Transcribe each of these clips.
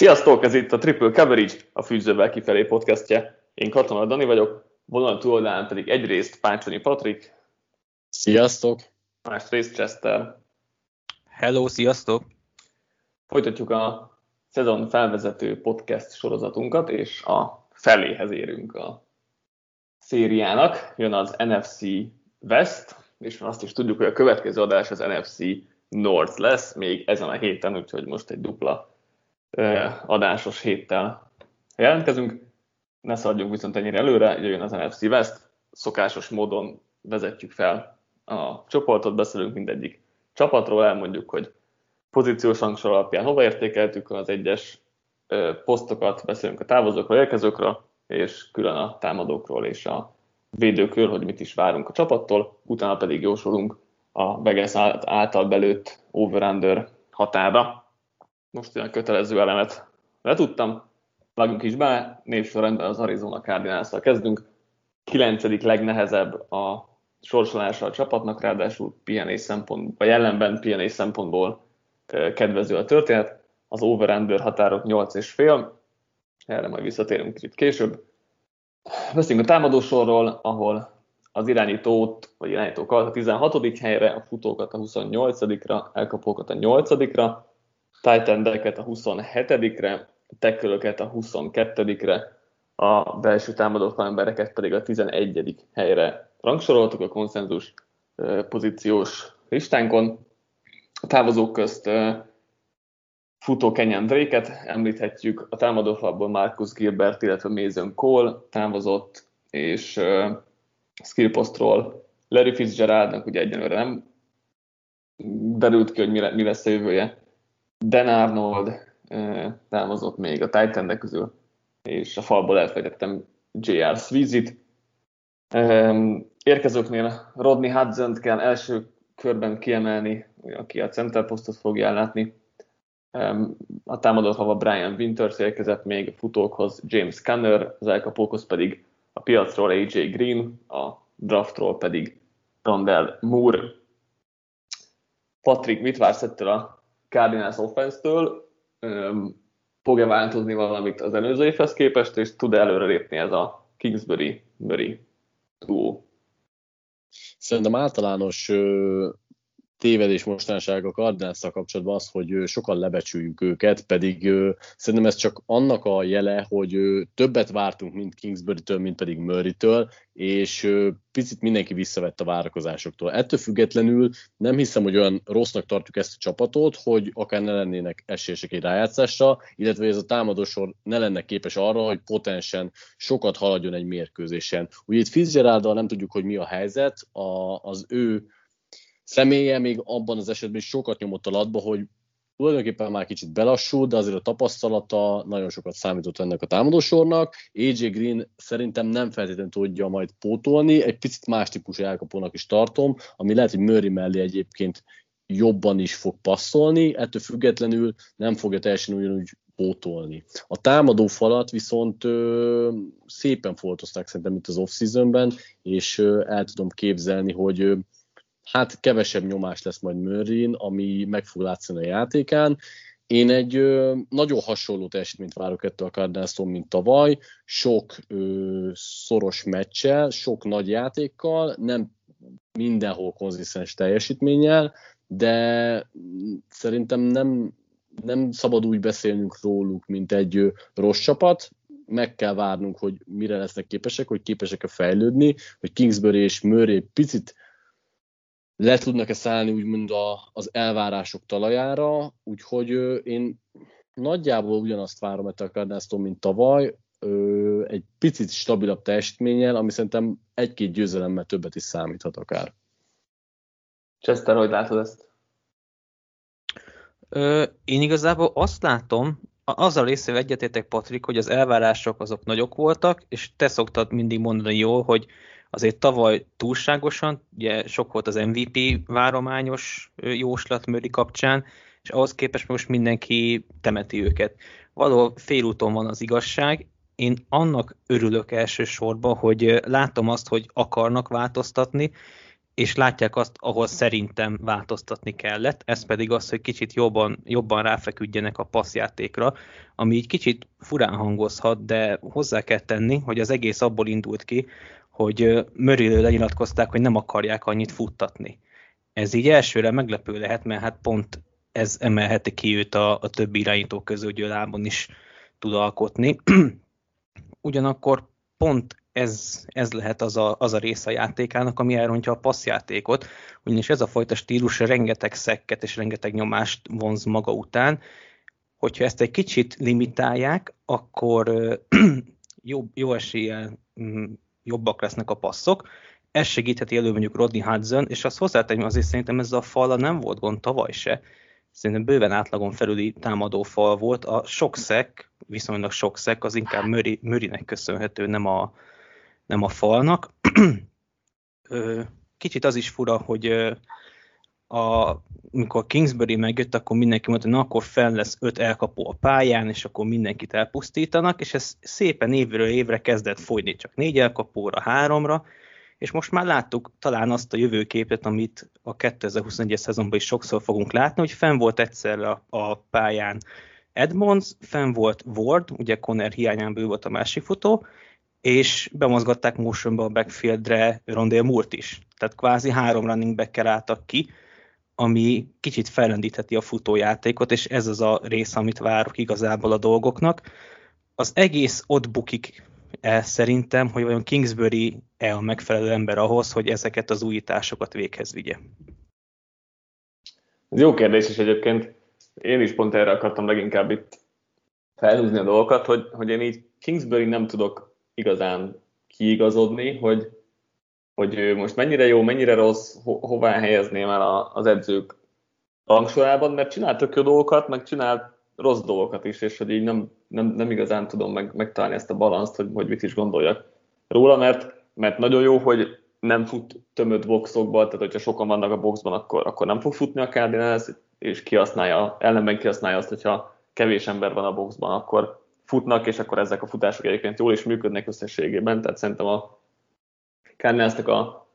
Sziasztok, ez itt a Triple Coverage, a Fűzővel kifelé podcastje. Én Katona Dani vagyok, vonal túloldalán pedig egyrészt Pácsonyi Patrik. Sziasztok! Másrészt Chester. Hello, sziasztok! Folytatjuk a szezon felvezető podcast sorozatunkat, és a feléhez érünk a szériának. Jön az NFC West, és azt is tudjuk, hogy a következő adás az NFC North lesz, még ezen a héten, úgyhogy most egy dupla adásos héttel jelentkezünk. Ne szaladjunk viszont ennyire előre, jöjjön az NFC West, szokásos módon vezetjük fel a csoportot, beszélünk mindegyik csapatról, elmondjuk, hogy pozíciós hangsor alapján hova értékeltük az egyes posztokat, beszélünk a távozókról, érkezőkről, és külön a támadókról és a védőkről, hogy mit is várunk a csapattól, utána pedig jósolunk a Vegas által belőtt over-under határa. Most olyan kötelező elemet letudtam, vágunk is be, névsorrendben az Arizona cardinals kezdünk. Kilencedik legnehezebb a sorsolása a csapatnak, ráadásul pihenés szempontból, vagy ellenben pihenés szempontból kedvező a történet. Az over-under határok 8,5, erre majd visszatérünk kicsit később. Beszélünk a támadósorról, ahol az irányítót, vagy irányítókat a 16. helyre, a futókat a 28-ra, elkapókat a 8-ra, endeket a 27-re, tekölöket a 22-re, a belső támadó embereket pedig a 11. helyre rangsoroltuk a konszenzus pozíciós listánkon. A távozók közt futó Kenyan Drake-et említhetjük, a támadófalból Marcus Gilbert, illetve Mason Cole távozott, és uh, skillpostról Larry Fitzgeraldnak ugye egyenlőre nem derült ki, hogy mi, mi lesz a jövője. Dan Arnold távozott még a titan közül, és a falból elfejtettem J.R. Sweezit. Érkezőknél Rodney hudson kell első körben kiemelni, aki a center posztot fogja ellátni. A támadó hava Brian Winters érkezett még a futókhoz James Conner, az elkapókhoz pedig a piacról AJ Green, a draftról pedig Rondell Moore. Patrick, mit vársz ettől a Cardinals offense-től? Fog-e változni valamit az előző évhez képest, és tud előre lépni ez a Kingsbury-Murray duó? Szerintem általános tévedés mostanság a cardinals kapcsolatban az, hogy sokan lebecsüljük őket, pedig szerintem ez csak annak a jele, hogy többet vártunk mind Kingsbury-től, mint pedig Murray-től, és picit mindenki visszavett a várakozásoktól. Ettől függetlenül nem hiszem, hogy olyan rossznak tartjuk ezt a csapatot, hogy akár ne lennének esélyesek egy rájátszásra, illetve ez a támadósor ne lenne képes arra, hogy potensen sokat haladjon egy mérkőzésen. Ugye itt Fitzgeralddal nem tudjuk, hogy mi a helyzet, a, az ő személye még abban az esetben is sokat nyomott a latba, hogy tulajdonképpen már kicsit belassult, de azért a tapasztalata nagyon sokat számított ennek a támadósornak. AJ Green szerintem nem feltétlenül tudja majd pótolni, egy picit más típusú elkapónak is tartom, ami lehet, hogy Murray mellé egyébként jobban is fog passzolni, ettől függetlenül nem fogja teljesen ugyanúgy pótolni. A támadó falat viszont ö, szépen foltozták szerintem itt az off-seasonben, és ö, el tudom képzelni, hogy ö, hát kevesebb nyomás lesz majd Murray, ami meg fog látszani a játékán. Én egy ö, nagyon hasonló teljesítményt várok ettől a cardinals mint tavaly, sok ö, szoros meccsel, sok nagy játékkal, nem mindenhol konzisztens teljesítménnyel, de szerintem nem, nem szabad úgy beszélnünk róluk, mint egy ö, rossz csapat, meg kell várnunk, hogy mire lesznek képesek, hogy képesek-e fejlődni, hogy Kingsbury és Murray picit le tudnak-e szállni úgymond a, az elvárások talajára, úgyhogy én nagyjából ugyanazt várom ettől a cardinals mint tavaly, ö, egy picit stabilabb teljesítménnyel, ami szerintem egy-két győzelemmel többet is számíthat akár. Chester, hogy látod ezt? Ö, én igazából azt látom, azzal részével egyetértek, Patrik, hogy az elvárások azok nagyok voltak, és te szoktad mindig mondani jól, hogy azért tavaly túlságosan, ugye sok volt az MVP várományos jóslat Möri kapcsán, és ahhoz képest most mindenki temeti őket. Való félúton van az igazság, én annak örülök elsősorban, hogy látom azt, hogy akarnak változtatni, és látják azt, ahol szerintem változtatni kellett, ez pedig az, hogy kicsit jobban, jobban ráfeküdjenek a passzjátékra, ami így kicsit furán hangozhat, de hozzá kell tenni, hogy az egész abból indult ki, hogy Murray lenyilatkozták, hogy nem akarják annyit futtatni. Ez így elsőre meglepő lehet, mert hát pont ez emelheti ki őt a, a többi irányító közül, hogy lábon is tud alkotni. Ugyanakkor pont ez, ez lehet az a, az a része a játékának, ami elrontja a passzjátékot, ugyanis ez a fajta stílus rengeteg szekket és rengeteg nyomást vonz maga után. Hogyha ezt egy kicsit limitálják, akkor jobb, jó eséllyel mm, jobbak lesznek a passzok. Ez segítheti elő mondjuk Rodney Hudson, és azt hozzátenném, azért szerintem ez a fala nem volt gond tavaly se. Szerintem bőven átlagon felüli támadó fal volt. A sok szek, viszonylag sok szek, az inkább Möri, Mörinek köszönhető, nem a, nem a falnak. Kicsit az is fura, hogy a, amikor Kingsbury megjött, akkor mindenki mondta, hogy na akkor fel lesz öt elkapó a pályán, és akkor mindenkit elpusztítanak, és ez szépen évről évre kezdett folyni, csak négy elkapóra, háromra, és most már láttuk talán azt a jövőképet, amit a 2021-es szezonban is sokszor fogunk látni, hogy fenn volt egyszerre a, a pályán Edmonds, fenn volt Ward, ugye Conner hiányán bő volt a másik futó, és bemozgatták motionba a backfieldre Rondale Moore-t is. Tehát kvázi három running back álltak ki, ami kicsit fellendítheti a futójátékot, és ez az a rész, amit várok igazából a dolgoknak. Az egész ott bukik el szerintem, hogy vajon Kingsbury-e a megfelelő ember ahhoz, hogy ezeket az újításokat véghez vigye. Ez jó kérdés is egyébként. Én is pont erre akartam leginkább itt felhúzni a dolgokat, hogy, hogy én így Kingsbury nem tudok igazán kiigazodni, hogy, hogy ő most mennyire jó, mennyire rossz, ho- hová helyezném el a, az edzők rangsorában, mert csinál tök jó dolgokat, meg csinál rossz dolgokat is, és hogy így nem, nem, nem igazán tudom meg, megtalálni ezt a balanszt, hogy, hogy mit is gondoljak róla, mert, mert nagyon jó, hogy nem fut tömött boxokba, tehát hogyha sokan vannak a boxban, akkor, akkor nem fog futni a Cardinals, és kihasználja, ellenben kihasználja azt, hogyha kevés ember van a boxban, akkor futnak, és akkor ezek a futások egyébként jól is működnek összességében, tehát szerintem a Cardinalsnak a,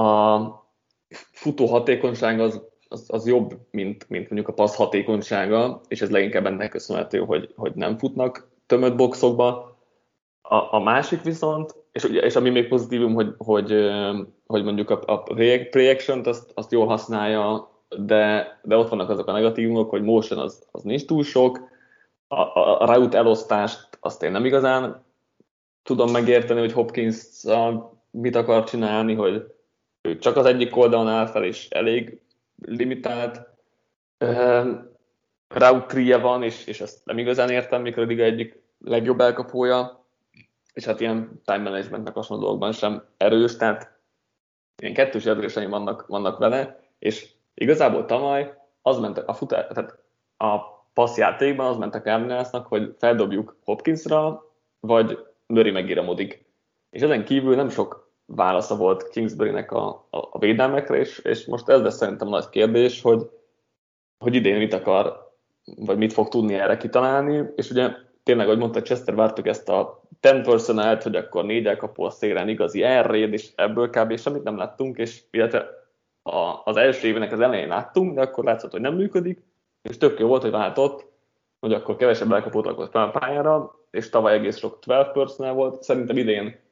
a futó hatékonyság az, az, az jobb, mint, mint mondjuk a passz hatékonysága, és ez leginkább ennek köszönhető, hogy, hogy nem futnak tömött boxokba. A, a másik viszont, és, és ami még pozitívum, hogy, hogy, hogy mondjuk a, a reaction-t azt, azt jól használja, de, de ott vannak azok a negatívumok, hogy motion az, az nincs túl sok, a, a, a route elosztást azt én nem igazán tudom megérteni, hogy Hopkins mit akar csinálni, hogy ő csak az egyik oldalon áll fel, és elég limitált uh, route van, és, és ezt nem igazán értem, mikor liga egyik legjobb elkapója, és hát ilyen time managementnek hasonló dolgokban sem erős, tehát ilyen kettős érzéseim vannak, vannak vele, és igazából tavaly az ment a futás, tehát a passzjátékban az ment a Cardinalsnak, hogy feldobjuk Hopkinsra, vagy Murray megíramodik. És ezen kívül nem sok válasza volt Kingsbury-nek a, a, a védelmekre, és, és most ez lesz szerintem a nagy kérdés, hogy, hogy idén mit akar, vagy mit fog tudni erre kitalálni, és ugye tényleg, ahogy mondta Chester, vártuk ezt a 10 personnel hogy akkor négy elkapó a szélen igazi erréd, és ebből kb. semmit nem láttunk, és illetve a, az első évének az elején láttunk, de akkor látszott, hogy nem működik, és tök jó volt, hogy váltott, hogy akkor kevesebb elkapót rakott a pályára, és tavaly egész sok 12 personnel volt. Szerintem idén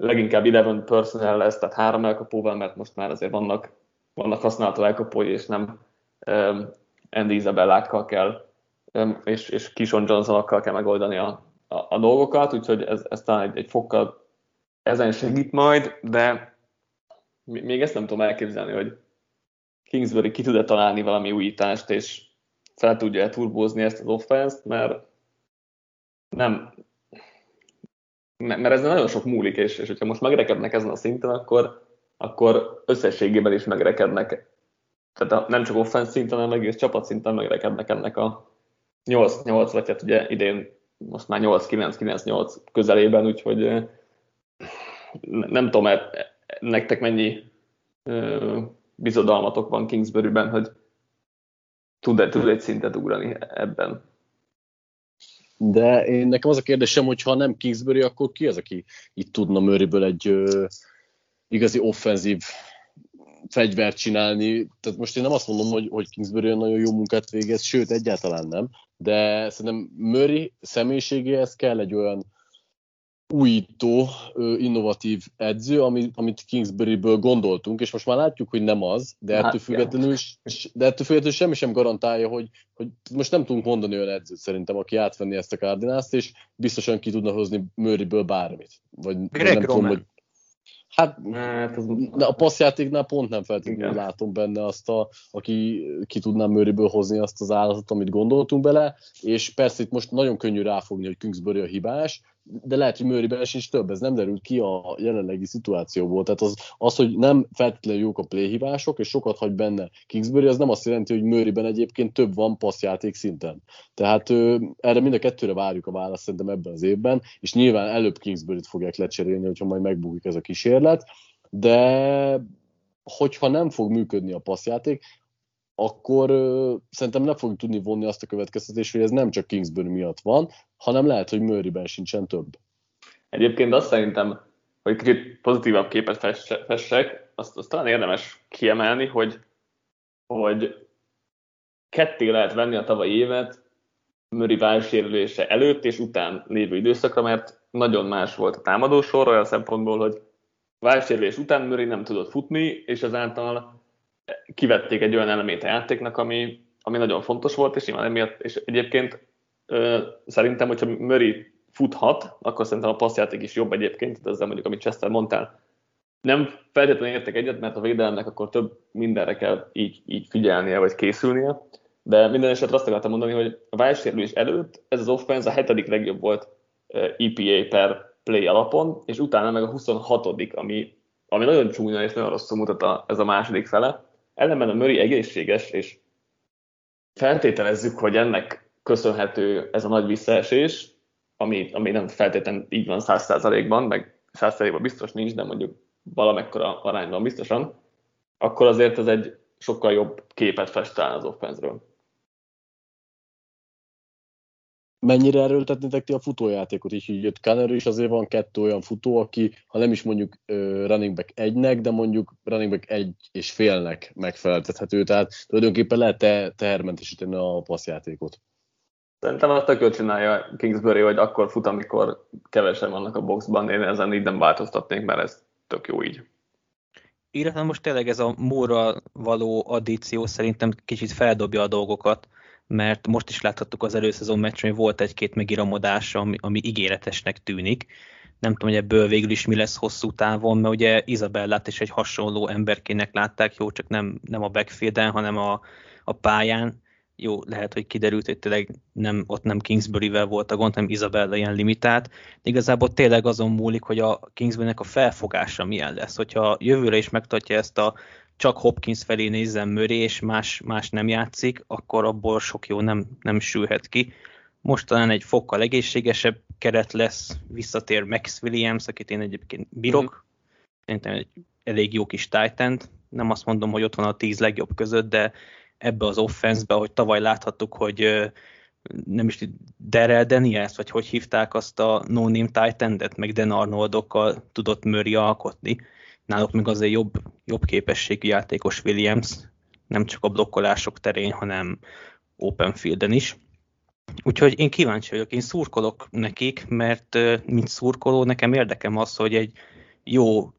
leginkább 11 personnel lesz, tehát három elkapóval, mert most már azért vannak, vannak használható elkapói, és nem um, Andy Isabellákkal kell, um, és, és Kishon Johnsonokkal kell megoldani a, a, a dolgokat, úgyhogy ez, ez talán egy, egy fokkal ezen segít majd, de még ezt nem tudom elképzelni, hogy Kingsbury ki tud találni valami újítást, és fel tudja turbózni ezt az offense mert nem, mert ez nagyon sok múlik, és, és hogyha most megrekednek ezen a szinten, akkor, akkor összességében is megrekednek. Tehát nem csak offense szinten, hanem egész csapat szinten megrekednek ennek a 8-8, vagy hát ugye idén most már 8-9-9-8 közelében, úgyhogy nem tudom, nektek mennyi bizodalmatok van Kingsbury-ben, hogy tud, tud egy szintet ugrani ebben. De én nekem az a kérdésem, hogy ha nem Kingsbury, akkor ki az, aki itt tudna Murrayből egy ö, igazi offenzív fegyvert csinálni. Tehát most én nem azt mondom, hogy, hogy Kingsbury nagyon jó munkát végez, sőt, egyáltalán nem, de szerintem Murray személyiségéhez kell egy olyan újító, innovatív edző, amit, amit Kingsbury-ből gondoltunk, és most már látjuk, hogy nem az, de ettől, hát, függetlenül, de ettől függetlenül semmi sem garantálja, hogy, hogy most nem tudunk mondani olyan edzőt szerintem, aki átvenni ezt a Cardinals-t, és biztosan ki tudna hozni Murrayből bármit. Vagy, Greg nem Roman. tudom, hogy Hát, hát de a passzjátéknál pont nem feltétlenül látom benne azt, a, aki ki tudná Murrayből hozni azt az állatot, amit gondoltunk bele, és persze itt most nagyon könnyű ráfogni, hogy Kingsbury a hibás, de lehet, hogy Murrayben sincs több, ez nem derült ki a jelenlegi szituációból. Tehát az, az hogy nem feltétlenül jók a playhibások, és sokat hagy benne Kingsbury, az nem azt jelenti, hogy Murrayben egyébként több van passzjáték szinten. Tehát ö, erre mind a kettőre várjuk a választ szerintem ebben az évben, és nyilván előbb Kingsbury-t fogják lecserélni, hogyha majd megbukik ez a kísérlet, de hogyha nem fog működni a passzjáték, akkor ö, szerintem nem fogjuk tudni vonni azt a következtetést, hogy ez nem csak Kingsbury miatt van, hanem lehet, hogy Murrayben sincsen több. Egyébként azt szerintem, hogy kicsit pozitívabb képet fessek, azt, azt talán érdemes kiemelni, hogy, hogy ketté lehet venni a tavalyi évet Murray válsérülése előtt és után lévő időszakra, mert nagyon más volt a támadósor olyan szempontból, hogy válsérülés után Murray nem tudott futni, és ezáltal kivették egy olyan elemét a játéknak, ami, ami nagyon fontos volt, és nyilván emiatt, és egyébként szerintem, hogyha Murray futhat, akkor szerintem a passzjáték is jobb egyébként, de ezzel mondjuk, amit Chester mondtál. Nem feltétlenül értek egyet, mert a védelemnek akkor több mindenre kell így, így figyelnie, vagy készülnie, de minden esetre azt akartam mondani, hogy a válsérülés előtt ez az offense a hetedik legjobb volt EPA per play alapon, és utána meg a 26 ami, ami nagyon csúnya és nagyon rosszul mutat a, ez a második fele. Ellenben a Murray egészséges, és feltételezzük, hogy ennek köszönhető ez a nagy visszaesés, ami, ami nem feltétlenül így van 100%-ban, meg 100%-ban biztos nincs, de mondjuk valamekkora arányban biztosan, akkor azért ez egy sokkal jobb képet fest az offenzről. mennyire erőltetnétek ti a futójátékot, így így jött Kanner is azért van kettő olyan futó, aki, ha nem is mondjuk uh, running back egynek, de mondjuk running back egy és félnek megfeleltethető, tehát tulajdonképpen lehet te, tehermentesíteni a passzjátékot. Szerintem azt tök csinálja Kingsbury, hogy akkor fut, amikor kevesen vannak a boxban, én ezen így nem változtatnék, mert ez tök jó így. Illetve most tényleg ez a múra való addíció szerintem kicsit feldobja a dolgokat, mert most is láthattuk az előszezon meccsen, hogy volt egy-két megiramodása, ami, ami ígéretesnek tűnik. Nem tudom, hogy ebből végül is mi lesz hosszú távon, mert ugye Izabellát is egy hasonló emberkének látták, jó, csak nem, nem a backfielden, hanem a, a pályán. Jó, lehet, hogy kiderült, hogy tényleg nem, ott nem Kingsbury-vel volt a gond, hanem Isabella ilyen limitált. De igazából tényleg azon múlik, hogy a Kingsbury-nek a felfogása milyen lesz. Hogyha jövőre is megtartja ezt a csak Hopkins felé nézzen Murray, és más, más nem játszik, akkor abból sok jó nem, nem sülhet ki. Most talán egy fokkal egészségesebb keret lesz, visszatér Max Williams, akit én egyébként bírok. Mm-hmm. Szerintem egy elég jó kis titan Nem azt mondom, hogy ott van a tíz legjobb között, de ebbe az offenszbe, hogy tavaly láthattuk, hogy nem is Darrell Daniels, vagy hogy hívták azt a no-name titan meg Dan Arnoldokkal tudott Murray alkotni náluk még azért jobb, jobb képességű játékos Williams, nem csak a blokkolások terén, hanem open fielden is. Úgyhogy én kíváncsi vagyok, én szurkolok nekik, mert mint szurkoló nekem érdekem az, hogy egy jó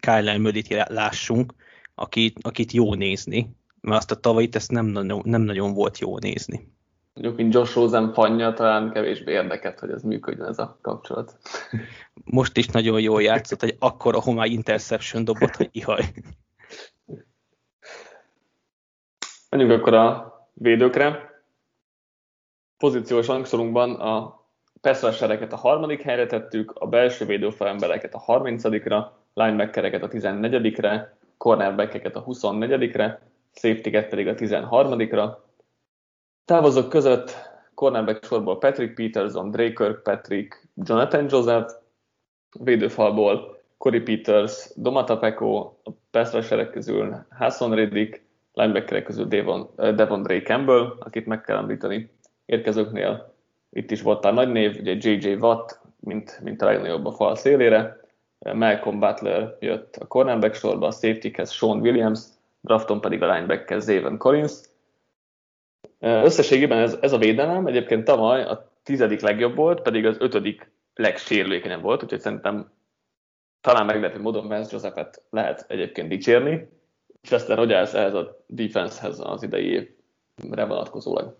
Kyle Murray-t lássunk, akit, akit jó nézni, mert azt a tavalyit ezt nem, nem nagyon volt jó nézni mondjuk, mint Josh Rosen fanya, talán kevésbé érdeket, hogy ez működjön ez a kapcsolat. Most is nagyon jól játszott, hogy akkor a homály interception dobott, hogy ihaj. Menjünk akkor a védőkre. Pozíciós rangszorunkban a pass a harmadik helyre tettük, a belső védőfelembereket a 30-ra, linebackereket a 14-re, cornerbackeket a 24-re, safety pedig a 13-ra, Távozók között cornerback sorból Patrick Peterson, Drake Kirkpatrick, Jonathan Joseph, védőfalból Corey Peters, Domata Peko, a pass közül Hasson Riddick, linebackerek közül Devon, Devon Drake Campbell, akit meg kell említeni érkezőknél. Itt is volt a nagy név, ugye J.J. Watt, mint, mint a legnagyobb a fal szélére. Malcolm Butler jött a cornerback sorba, a safety-hez Sean Williams, drafton pedig a linebacker Zayvon Collins. Összességében ez, ez a védelem egyébként tavaly a tizedik legjobb volt, pedig az ötödik legsérülékenyebb volt, úgyhogy szerintem talán meglepő módon Vance Josephet lehet egyébként dicsérni, és aztán Rodgers ehhez a defensehez az idei évre vonatkozólag.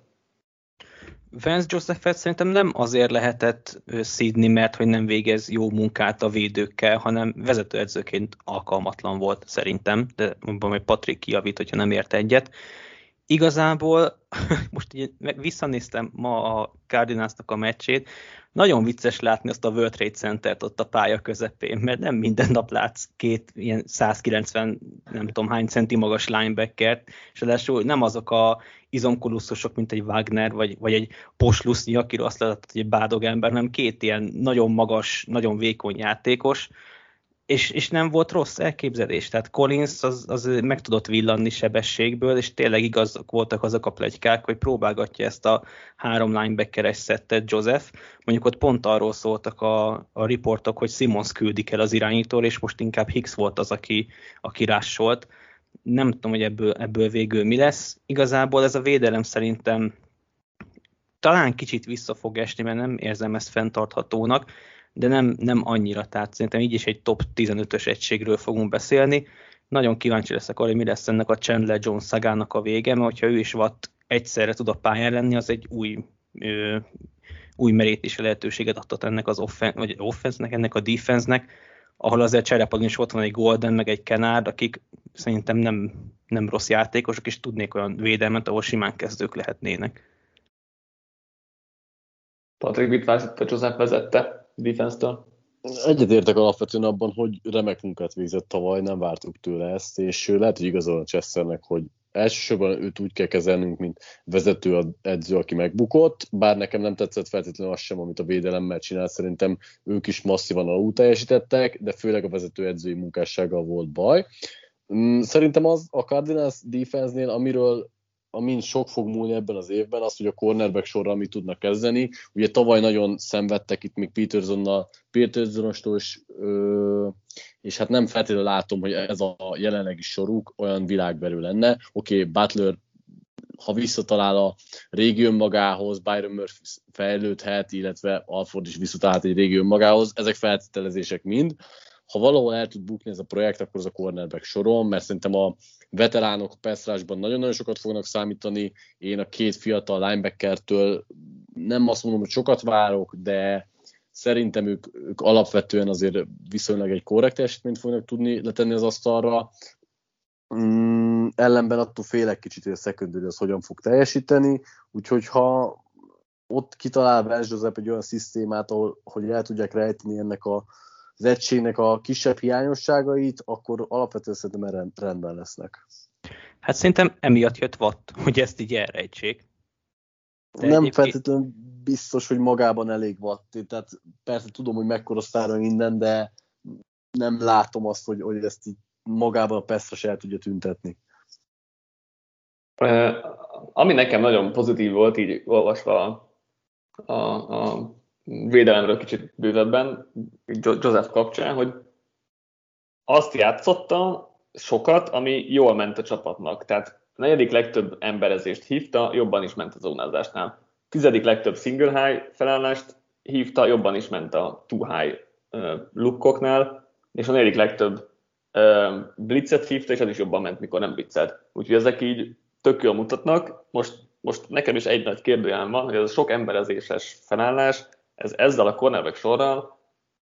Vance Josephet szerintem nem azért lehetett szídni, mert hogy nem végez jó munkát a védőkkel, hanem vezetőedzőként alkalmatlan volt szerintem, de mondom, hogy Patrik kiavít, hogyha nem ért egyet. Igazából most így visszanéztem ma a Cardinalsnak a meccsét, nagyon vicces látni azt a World Trade Center-t ott a pálya közepén, mert nem minden nap látsz két ilyen 190, nem tudom hány centi magas linebackert, és ráadásul nem azok a izomkoluszusok, mint egy Wagner, vagy, vagy egy Poslusnyi, akiről azt lehetett, hogy egy bádog ember, hanem két ilyen nagyon magas, nagyon vékony játékos, és, és nem volt rossz elképzelés. Tehát Collins az, az meg tudott villanni sebességből, és tényleg igazak voltak azok a plegykák, hogy próbálgatja ezt a három linebackeres szettet Joseph. Mondjuk ott pont arról szóltak a, a riportok, hogy Simons küldik el az irányítól, és most inkább Hicks volt az, aki, aki rásolt. Nem tudom, hogy ebből, ebből végül mi lesz. Igazából ez a védelem szerintem talán kicsit vissza fog esni, mert nem érzem ezt fenntarthatónak de nem, nem annyira, tehát szerintem így is egy top 15-ös egységről fogunk beszélni. Nagyon kíváncsi leszek arra, hogy mi lesz ennek a Chandler Jones szagának a vége, mert hogyha ő is Watt egyszerre tud a pályán lenni, az egy új, ö, új merítési lehetőséget adott ennek az offen, vagy offense-nek, ennek a defense-nek, ahol azért cserepadon is ott van egy Golden, meg egy Kenard, akik szerintem nem, nem rossz játékosok, és tudnék olyan védelmet, ahol simán kezdők lehetnének. Patrik mit vársz a Joseph vezette? Defense-től. Egyetértek alapvetően abban, hogy remek munkát végzett tavaly, nem vártuk tőle ezt, és lehet, hogy igazol a Chesternek, hogy elsősorban őt úgy kell kezelnünk, mint vezető edző, aki megbukott, bár nekem nem tetszett feltétlenül az sem, amit a védelemmel csinált, szerintem ők is masszívan alul teljesítettek, de főleg a vezető edzői munkássággal volt baj. Mm, szerintem az a Cardinals defense-nél, amiről amin sok fog múlni ebben az évben, az, hogy a cornerback sorra mit tudnak kezdeni. Ugye tavaly nagyon szenvedtek itt még Petersonnal, Petersonostól, és, és hát nem feltétlenül látom, hogy ez a jelenlegi soruk olyan világberő lenne. Oké, okay, Butler ha visszatalál a régi önmagához, Byron Murphy fejlődhet, illetve Alford is visszatalálhat egy régi önmagához, ezek feltételezések mind. Ha valahol el tud bukni ez a projekt, akkor az a cornerback soron, mert szerintem a veteránok Pestrásban nagyon-nagyon sokat fognak számítani. Én a két fiatal linebackertől nem azt mondom, hogy sokat várok, de szerintem ők, ők alapvetően azért viszonylag egy korrekt teljesítményt fognak tudni letenni az asztalra. Mm, ellenben attól félek kicsit, hogy a secondary az hogyan fog teljesíteni, úgyhogy ha ott kitalál Vers Joseph egy olyan szisztémát, ahol, hogy el tudják rejteni ennek a, az egységnek a kisebb hiányosságait, akkor alapvetően szerintem rendben lesznek. Hát szerintem emiatt jött Watt, hogy ezt így elrejtsék. De nem egyébként... feltétlenül biztos, hogy magában elég Watt. Tehát persze tudom, hogy mekkora sztára minden, de nem látom azt, hogy, hogy ezt így magában a Pestra se el tudja tüntetni. Ami nekem nagyon pozitív volt, így olvasva a, a, a védelemről kicsit bővebben, Joseph kapcsán, hogy azt játszotta sokat, ami jól ment a csapatnak. Tehát a negyedik legtöbb emberezést hívta, jobban is ment a zónázásnál. Tizedik legtöbb single high felállást hívta, jobban is ment a two high uh, lukkoknál, és a negyedik legtöbb uh, blitzet hívta, és az is jobban ment, mikor nem blitzelt. Úgyhogy ezek így tök jól mutatnak. Most, most nekem is egy nagy kérdőjelem van, hogy ez a sok emberezéses felállás, ez ezzel a cornerback sorral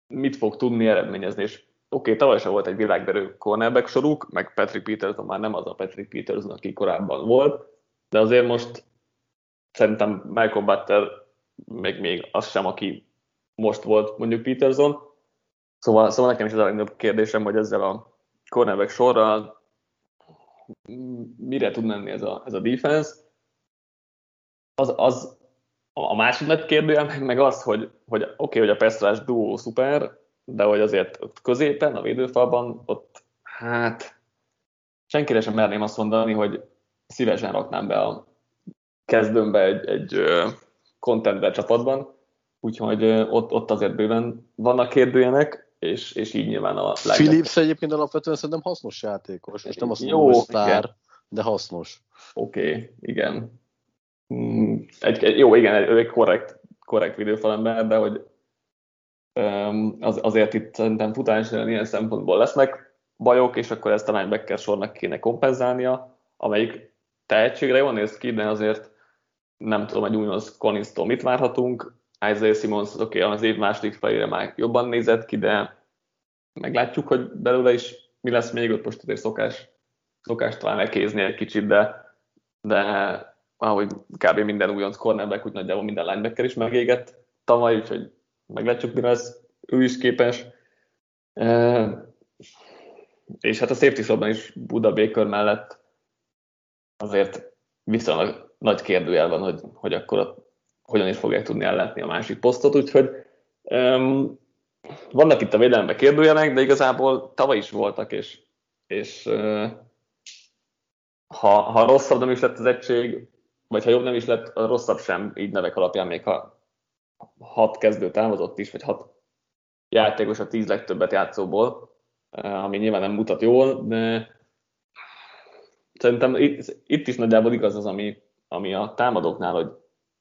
mit fog tudni eredményezni, és oké, okay, tavaly sem volt egy világberő cornerback soruk, meg Patrick Peterson már nem az a Patrick Peterson, aki korábban volt, de azért most szerintem Michael Butler még, még az sem, aki most volt mondjuk Peterson. Szóval, szóval nekem is ez a legnagyobb kérdésem, hogy ezzel a cornerback sorral mire tud menni ez a, ez a defense. Az, az a másik kérdője meg, meg az, hogy, hogy oké, okay, hogy a Pestrás duó szuper, de hogy azért ott középen, a védőfalban, ott hát senkire sem merném azt mondani, hogy szívesen raknám be a kezdőmbe egy, egy contender csapatban, úgyhogy ott, ott azért bőven vannak kérdőjenek, és, és így nyilván a legjobb. Philips egyébként alapvetően szerintem hasznos játékos, és nem azt mondom, hogy sztár, de hasznos. Oké, okay, igen. Mm, egy, egy, jó, igen, ő egy korrekt, korrekt videófalember, de hogy az, azért itt szerintem futás ilyen szempontból lesznek bajok, és akkor ezt a linebacker sornak kéne kompenzálnia, amelyik tehetségre jól néz ki, de azért nem tudom, hogy újonc collins mit várhatunk. Isaiah Simons, oké, okay, az év második felére már jobban nézett ki, de meglátjuk, hogy belőle is mi lesz még, ott most azért szokás, szokás talán elkézni egy kicsit, de, de ahogy kb. minden újonc cornerback, úgy nagyjából minden linebacker is megégett tavaly, úgyhogy meglátjuk, mi lesz ő is képes. E, és hát a safety sorban is Buda Baker mellett azért viszonylag nagy kérdőjel van, hogy, hogy akkor a, hogyan is fogják tudni ellátni a másik posztot, úgyhogy um, vannak itt a védelemben kérdőjelek, de igazából tavaly is voltak, és, és uh, ha, ha rosszabb nem is lett az egység, vagy ha jobb nem is lett, a rosszabb sem így nevek alapján, még ha hat kezdő távozott is, vagy hat játékos a tíz legtöbbet játszóból, ami nyilván nem mutat jól, de szerintem itt, itt is nagyjából igaz az, ami, ami a támadóknál, hogy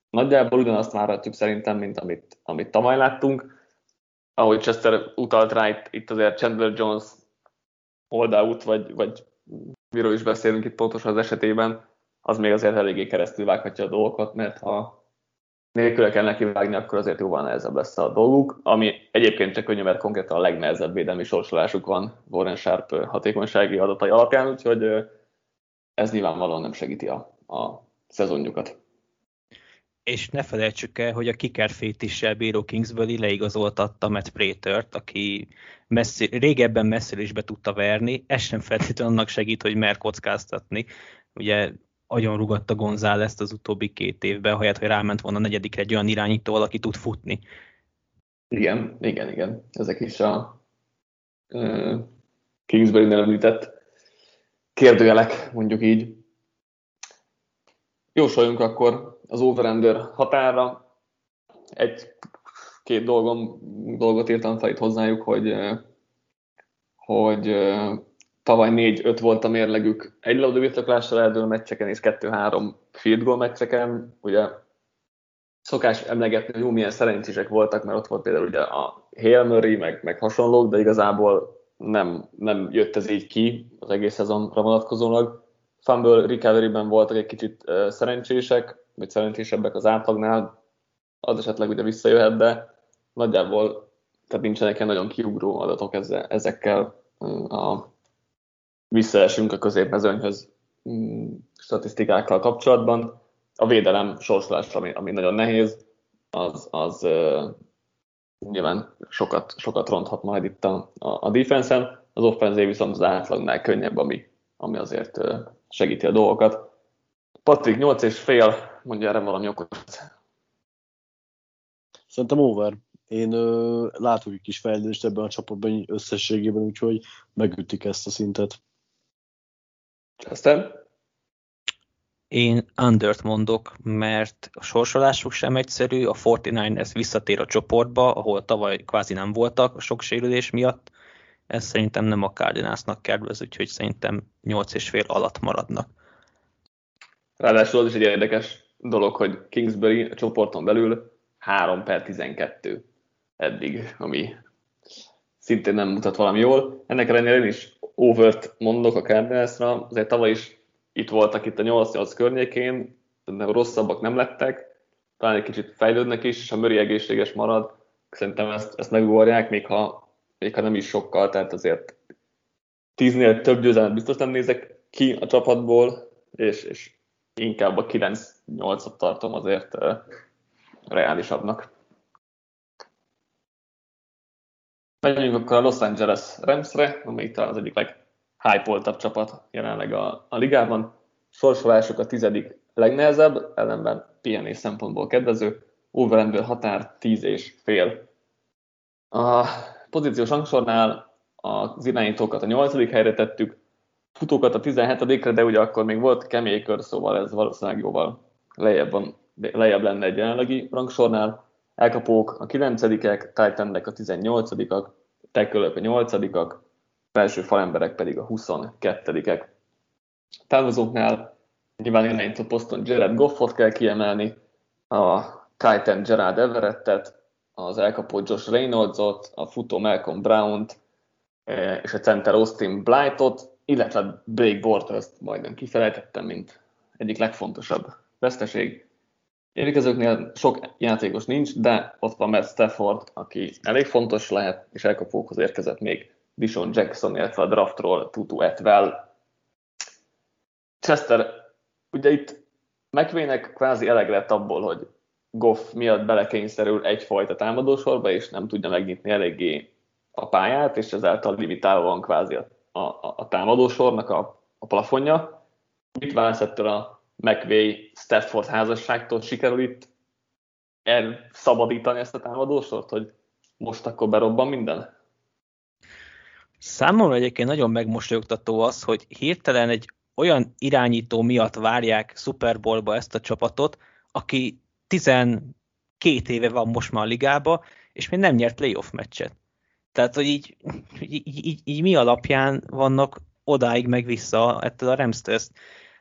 nagyjából ugyanazt várhatjuk szerintem, mint amit, amit tavaly láttunk. Ahogy Chester utalt rá, itt, itt azért Chandler Jones holdout, vagy, vagy miről is beszélünk itt pontosan az esetében, az még azért eléggé keresztül vághatja a dolgokat, mert ha nélküle kell neki vágni, akkor azért jóval nehezebb lesz a dolguk, ami egyébként csak könnyű, mert konkrétan a legnehezebb védelmi sorsolásuk van Warren Sharp hatékonysági adatai alapján, úgyhogy ez nyilvánvalóan nem segíti a, a szezonjukat. És ne felejtsük el, hogy a kicker fétissel bíró Kingsbury leigazoltatta Matt Pratert, aki messzi, régebben messzire is be tudta verni, ez sem feltétlenül annak segít, hogy mer kockáztatni. Ugye agyon rugatta González az utóbbi két évben, helyett, hogy ráment volna a negyedikre egy olyan irányító, aki tud futni. Igen, igen, igen. Ezek is a uh, Kingsbury-nél említett kérdőjelek, mondjuk így. Jósoljunk akkor az over határa. Egy-két dolgom, dolgot írtam fel itt hozzájuk, hogy, hogy tavaly 4-5 volt a mérlegük egy labda birtoklással eldől meccseken és 2-3 field goal meccseken. Ugye szokás emlegetni, hogy jó, milyen szerencsések voltak, mert ott volt például ugye a Hail Murray, meg, meg hasonlók, de igazából nem, nem jött ez így ki az egész szezonra vonatkozólag. Fumble recovery-ben voltak egy kicsit uh, szerencsések, vagy szerencsésebbek az átlagnál, az esetleg ugye visszajöhet, de nagyjából tehát nincsenek ilyen nagyon kiugró adatok ezzel, ezekkel a visszaesünk a középmezőnyhöz mm, statisztikákkal kapcsolatban. A védelem sorsolás, ami, ami nagyon nehéz, az, az uh, nyilván sokat, sokat ronthat majd itt a, a, a defense-en. Az offenzív viszont az átlagnál könnyebb, ami, ami azért uh, segíti a dolgokat. Patrik, 8 és fél, mondja erre valami okot. Szerintem over. Én ö, látok egy kis fejlődést ebben a csapatban összességében, úgyhogy megütik ezt a szintet. Aztán? Én undert mondok, mert a sorsolásuk sem egyszerű, a 49ers visszatér a csoportba, ahol tavaly kvázi nem voltak a sok sérülés miatt. Ez szerintem nem a Cardinalsnak kedvez, úgyhogy szerintem 8,5 alatt maradnak. Ráadásul az is egy érdekes dolog, hogy Kingsbury a csoporton belül 3 per 12 eddig, ami szintén nem mutat valami jól. Ennek ellenére én is overt mondok a Cardinalsra, azért tavaly is itt voltak itt a 8-8 környékén, de rosszabbak nem lettek, talán egy kicsit fejlődnek is, és ha Möri egészséges marad, szerintem ezt, ezt megugorják, még ha, még ha nem is sokkal, tehát azért tíznél több győzelmet biztos nem nézek ki a csapatból, és, és inkább a 9-8-at tartom azért uh, reálisabbnak. Menjünk akkor a Los Angeles Ramsre, amely talán az egyik leghypoltabb csapat jelenleg a, a ligában. Sorsolásuk a tizedik legnehezebb, ellenben pihenés szempontból kedvező, over határ 10 és fél. A pozíciós rangsornál az irányítókat a 8. helyre tettük, futókat a 17-re, de ugye akkor még volt kemékör, szóval ez valószínűleg jóval lejjebb, van, lejjebb lenne egy jelenlegi rangsornál. Elkapók a 9-ek, titan a 18-ak, tekölök a nyolcadikak, felső falemberek pedig a 22-ek. Távozóknál nyilván irányító poszton Jared Goffot kell kiemelni, a Titan Gerard Everettet, az elkapó Josh Reynoldsot, a futó Malcolm Brown-t, e, és a center Austin Blightot, illetve Blake Bortles-t majdnem kifelejtettem, mint egyik legfontosabb veszteség. Érkezőknél sok játékos nincs, de ott van Matt Stafford, aki elég fontos lehet, és elkapókhoz érkezett még Dishon Jackson, illetve a draftról Tutu Etvel. Chester, ugye itt McVaynek kvázi eleg lett abból, hogy Goff miatt belekényszerül egyfajta támadósorba, és nem tudja megnyitni eléggé a pályát, és ezáltal limitálva van kvázi a, a, a támadósornak a, a plafonja. Mit válsz ettől a McVay Stafford házasságtól? Sikerül itt elszabadítani ezt a támadósort, hogy most akkor berobban minden? Számomra egyébként nagyon megmosolyogtató az, hogy hirtelen egy olyan irányító miatt várják Super Bowlba ezt a csapatot, aki 12 éve van most már a ligába, és még nem nyert playoff meccset. Tehát, hogy így, így, így, így mi alapján vannak odáig meg vissza ettől a rams.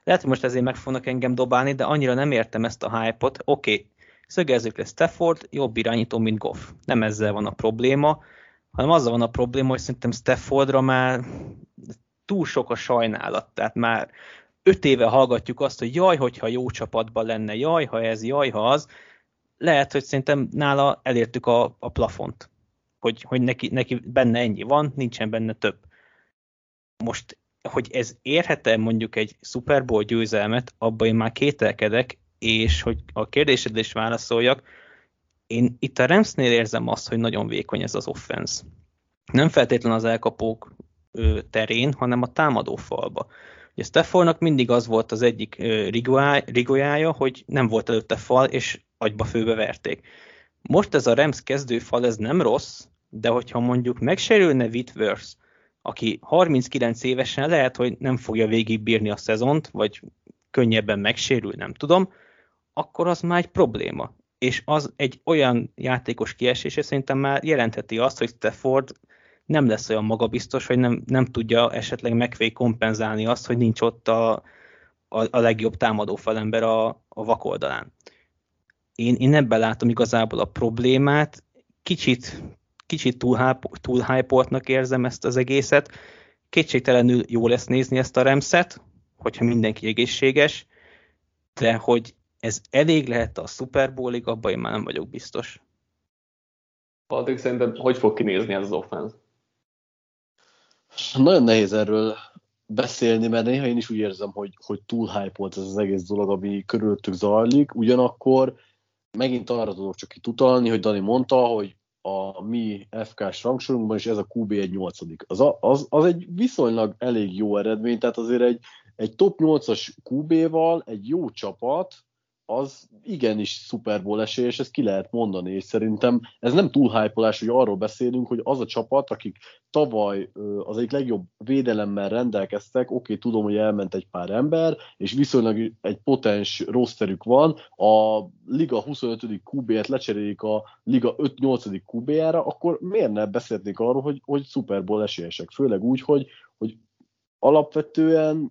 Lehet, hogy most ezért meg fognak engem dobálni, de annyira nem értem ezt a hype-ot. Oké, okay, szögezzük le Stafford, jobb irányító, mint Goff. Nem ezzel van a probléma, hanem azzal van a probléma, hogy szerintem Staffordra már túl sok a sajnálat. Tehát már öt éve hallgatjuk azt, hogy jaj, hogyha jó csapatban lenne, jaj, ha ez, jaj, ha az. Lehet, hogy szerintem nála elértük a, a plafont, hogy, hogy neki, neki benne ennyi van, nincsen benne több. Most, hogy ez érhet-e mondjuk egy Super Bowl győzelmet, abban én már kételkedek, és hogy a kérdésedre is válaszoljak, én itt a Ramsnél érzem azt, hogy nagyon vékony ez az offense. Nem feltétlenül az elkapók terén, hanem a támadó falba. Ugye Steffolnak mindig az volt az egyik rigójája, hogy nem volt előtte fal, és agyba főbe verték. Most ez a Rams kezdőfal, ez nem rossz, de hogyha mondjuk megsérülne Whitworth, aki 39 évesen lehet, hogy nem fogja végigbírni a szezont, vagy könnyebben megsérül, nem tudom, akkor az már egy probléma. És az egy olyan játékos kiesése szerintem már jelentheti azt, hogy Stafford nem lesz olyan magabiztos, hogy nem, nem tudja esetleg megvé kompenzálni azt, hogy nincs ott a, a, a legjobb támadó felember a, a vakoldalán. Én, én ebben látom igazából a problémát, kicsit, kicsit túl, túl hype érzem ezt az egészet, kétségtelenül jó lesz nézni ezt a remszet, hogyha mindenki egészséges, de hogy ez elég lehet a Super Bowlig, abban én már nem vagyok biztos. Patrik, szerintem hogy fog kinézni ez az offense? Nagyon nehéz erről beszélni, mert néha én is úgy érzem, hogy, hogy túl hype volt ez az egész dolog, ami körülöttük zajlik. Ugyanakkor megint arra tudok csak itt utalni, hogy Dani mondta, hogy a mi FK-s rangsorunkban is ez a QB egy nyolcadik. Az, az, az egy viszonylag elég jó eredmény, tehát azért egy, egy top 8-as QB-val egy jó csapat, az igenis Super Bowl esély, és ezt ki lehet mondani, és szerintem ez nem túl hype hogy arról beszélünk, hogy az a csapat, akik tavaly az egyik legjobb védelemmel rendelkeztek, oké, okay, tudom, hogy elment egy pár ember, és viszonylag egy potens rosterük van, a Liga 25. QB-et lecserélik a Liga 5-8. QB-jára, akkor miért ne beszélnék arról, hogy, hogy Super Bowl esélyesek? Főleg úgy, hogy, hogy alapvetően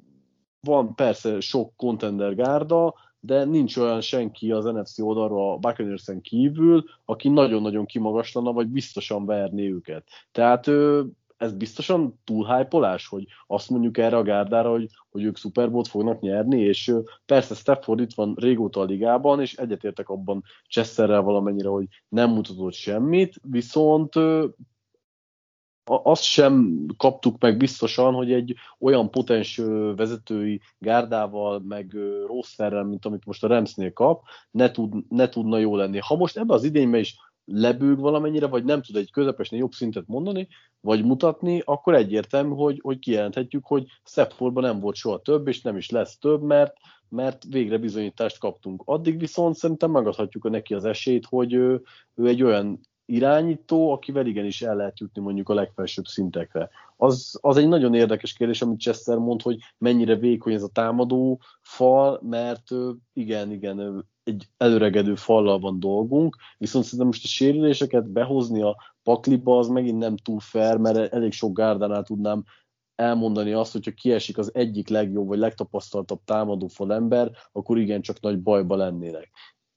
van persze sok contender gárda, de nincs olyan senki az NFC oldalról a buccaneers kívül, aki nagyon-nagyon kimagaslana, vagy biztosan verné őket. Tehát ez biztosan túl hype hogy azt mondjuk erre a gárdára, hogy, hogy ők Super Bowl-t fognak nyerni, és persze Stafford itt van régóta a ligában, és egyetértek abban Chesterrel valamennyire, hogy nem mutatott semmit, viszont azt sem kaptuk meg biztosan, hogy egy olyan potens vezetői gárdával, meg rosterrel, mint amit most a Ramsnél kap, ne, tud, ne tudna jó lenni. Ha most ebbe az idényben is lebőg valamennyire, vagy nem tud egy közepesnél jobb szintet mondani, vagy mutatni, akkor egyértelmű, hogy, hogy kijelenthetjük, hogy Szepforban nem volt soha több, és nem is lesz több, mert, mert végre bizonyítást kaptunk. Addig viszont szerintem megadhatjuk neki az esélyt, hogy ő, ő egy olyan irányító, akivel igenis el lehet jutni mondjuk a legfelsőbb szintekre. Az, az egy nagyon érdekes kérdés, amit Chester mond, hogy mennyire vékony ez a támadó fal, mert igen, igen, egy előregedő fallal van dolgunk, viszont szerintem most a sérüléseket behozni a pakliba az megint nem túl fair, mert elég sok gárdánál tudnám elmondani azt, hogyha kiesik az egyik legjobb vagy legtapasztaltabb támadó ember, akkor igen, csak nagy bajba lennének.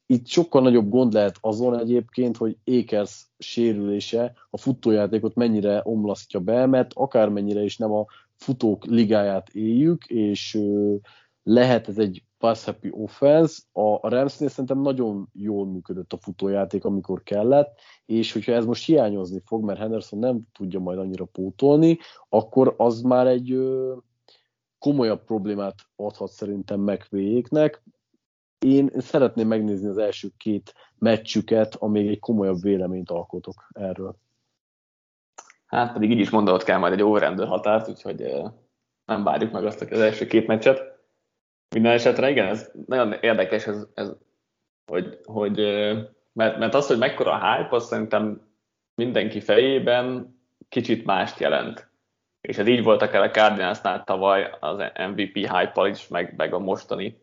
Itt sokkal nagyobb gond lehet azon egyébként, hogy Ékers sérülése a futójátékot mennyire omlasztja be, mert akármennyire is nem a futók ligáját éljük, és lehet ez egy pass happy offense. A Ramsnél szerintem nagyon jól működött a futójáték, amikor kellett, és hogyha ez most hiányozni fog, mert Henderson nem tudja majd annyira pótolni, akkor az már egy komolyabb problémát adhat szerintem megvéjéknek. Én szeretném megnézni az első két meccsüket, amíg egy komolyabb véleményt alkotok erről. Hát pedig így is mondanod kell majd egy overrender határt, úgyhogy nem várjuk meg azt az első két meccset. Minden esetre igen, ez nagyon érdekes, ez, ez hogy, hogy mert, mert az, hogy mekkora a hype, az szerintem mindenki fejében kicsit mást jelent. És ez így volt akár a Cardinalsnál tavaly az MVP hype is, meg, meg a mostani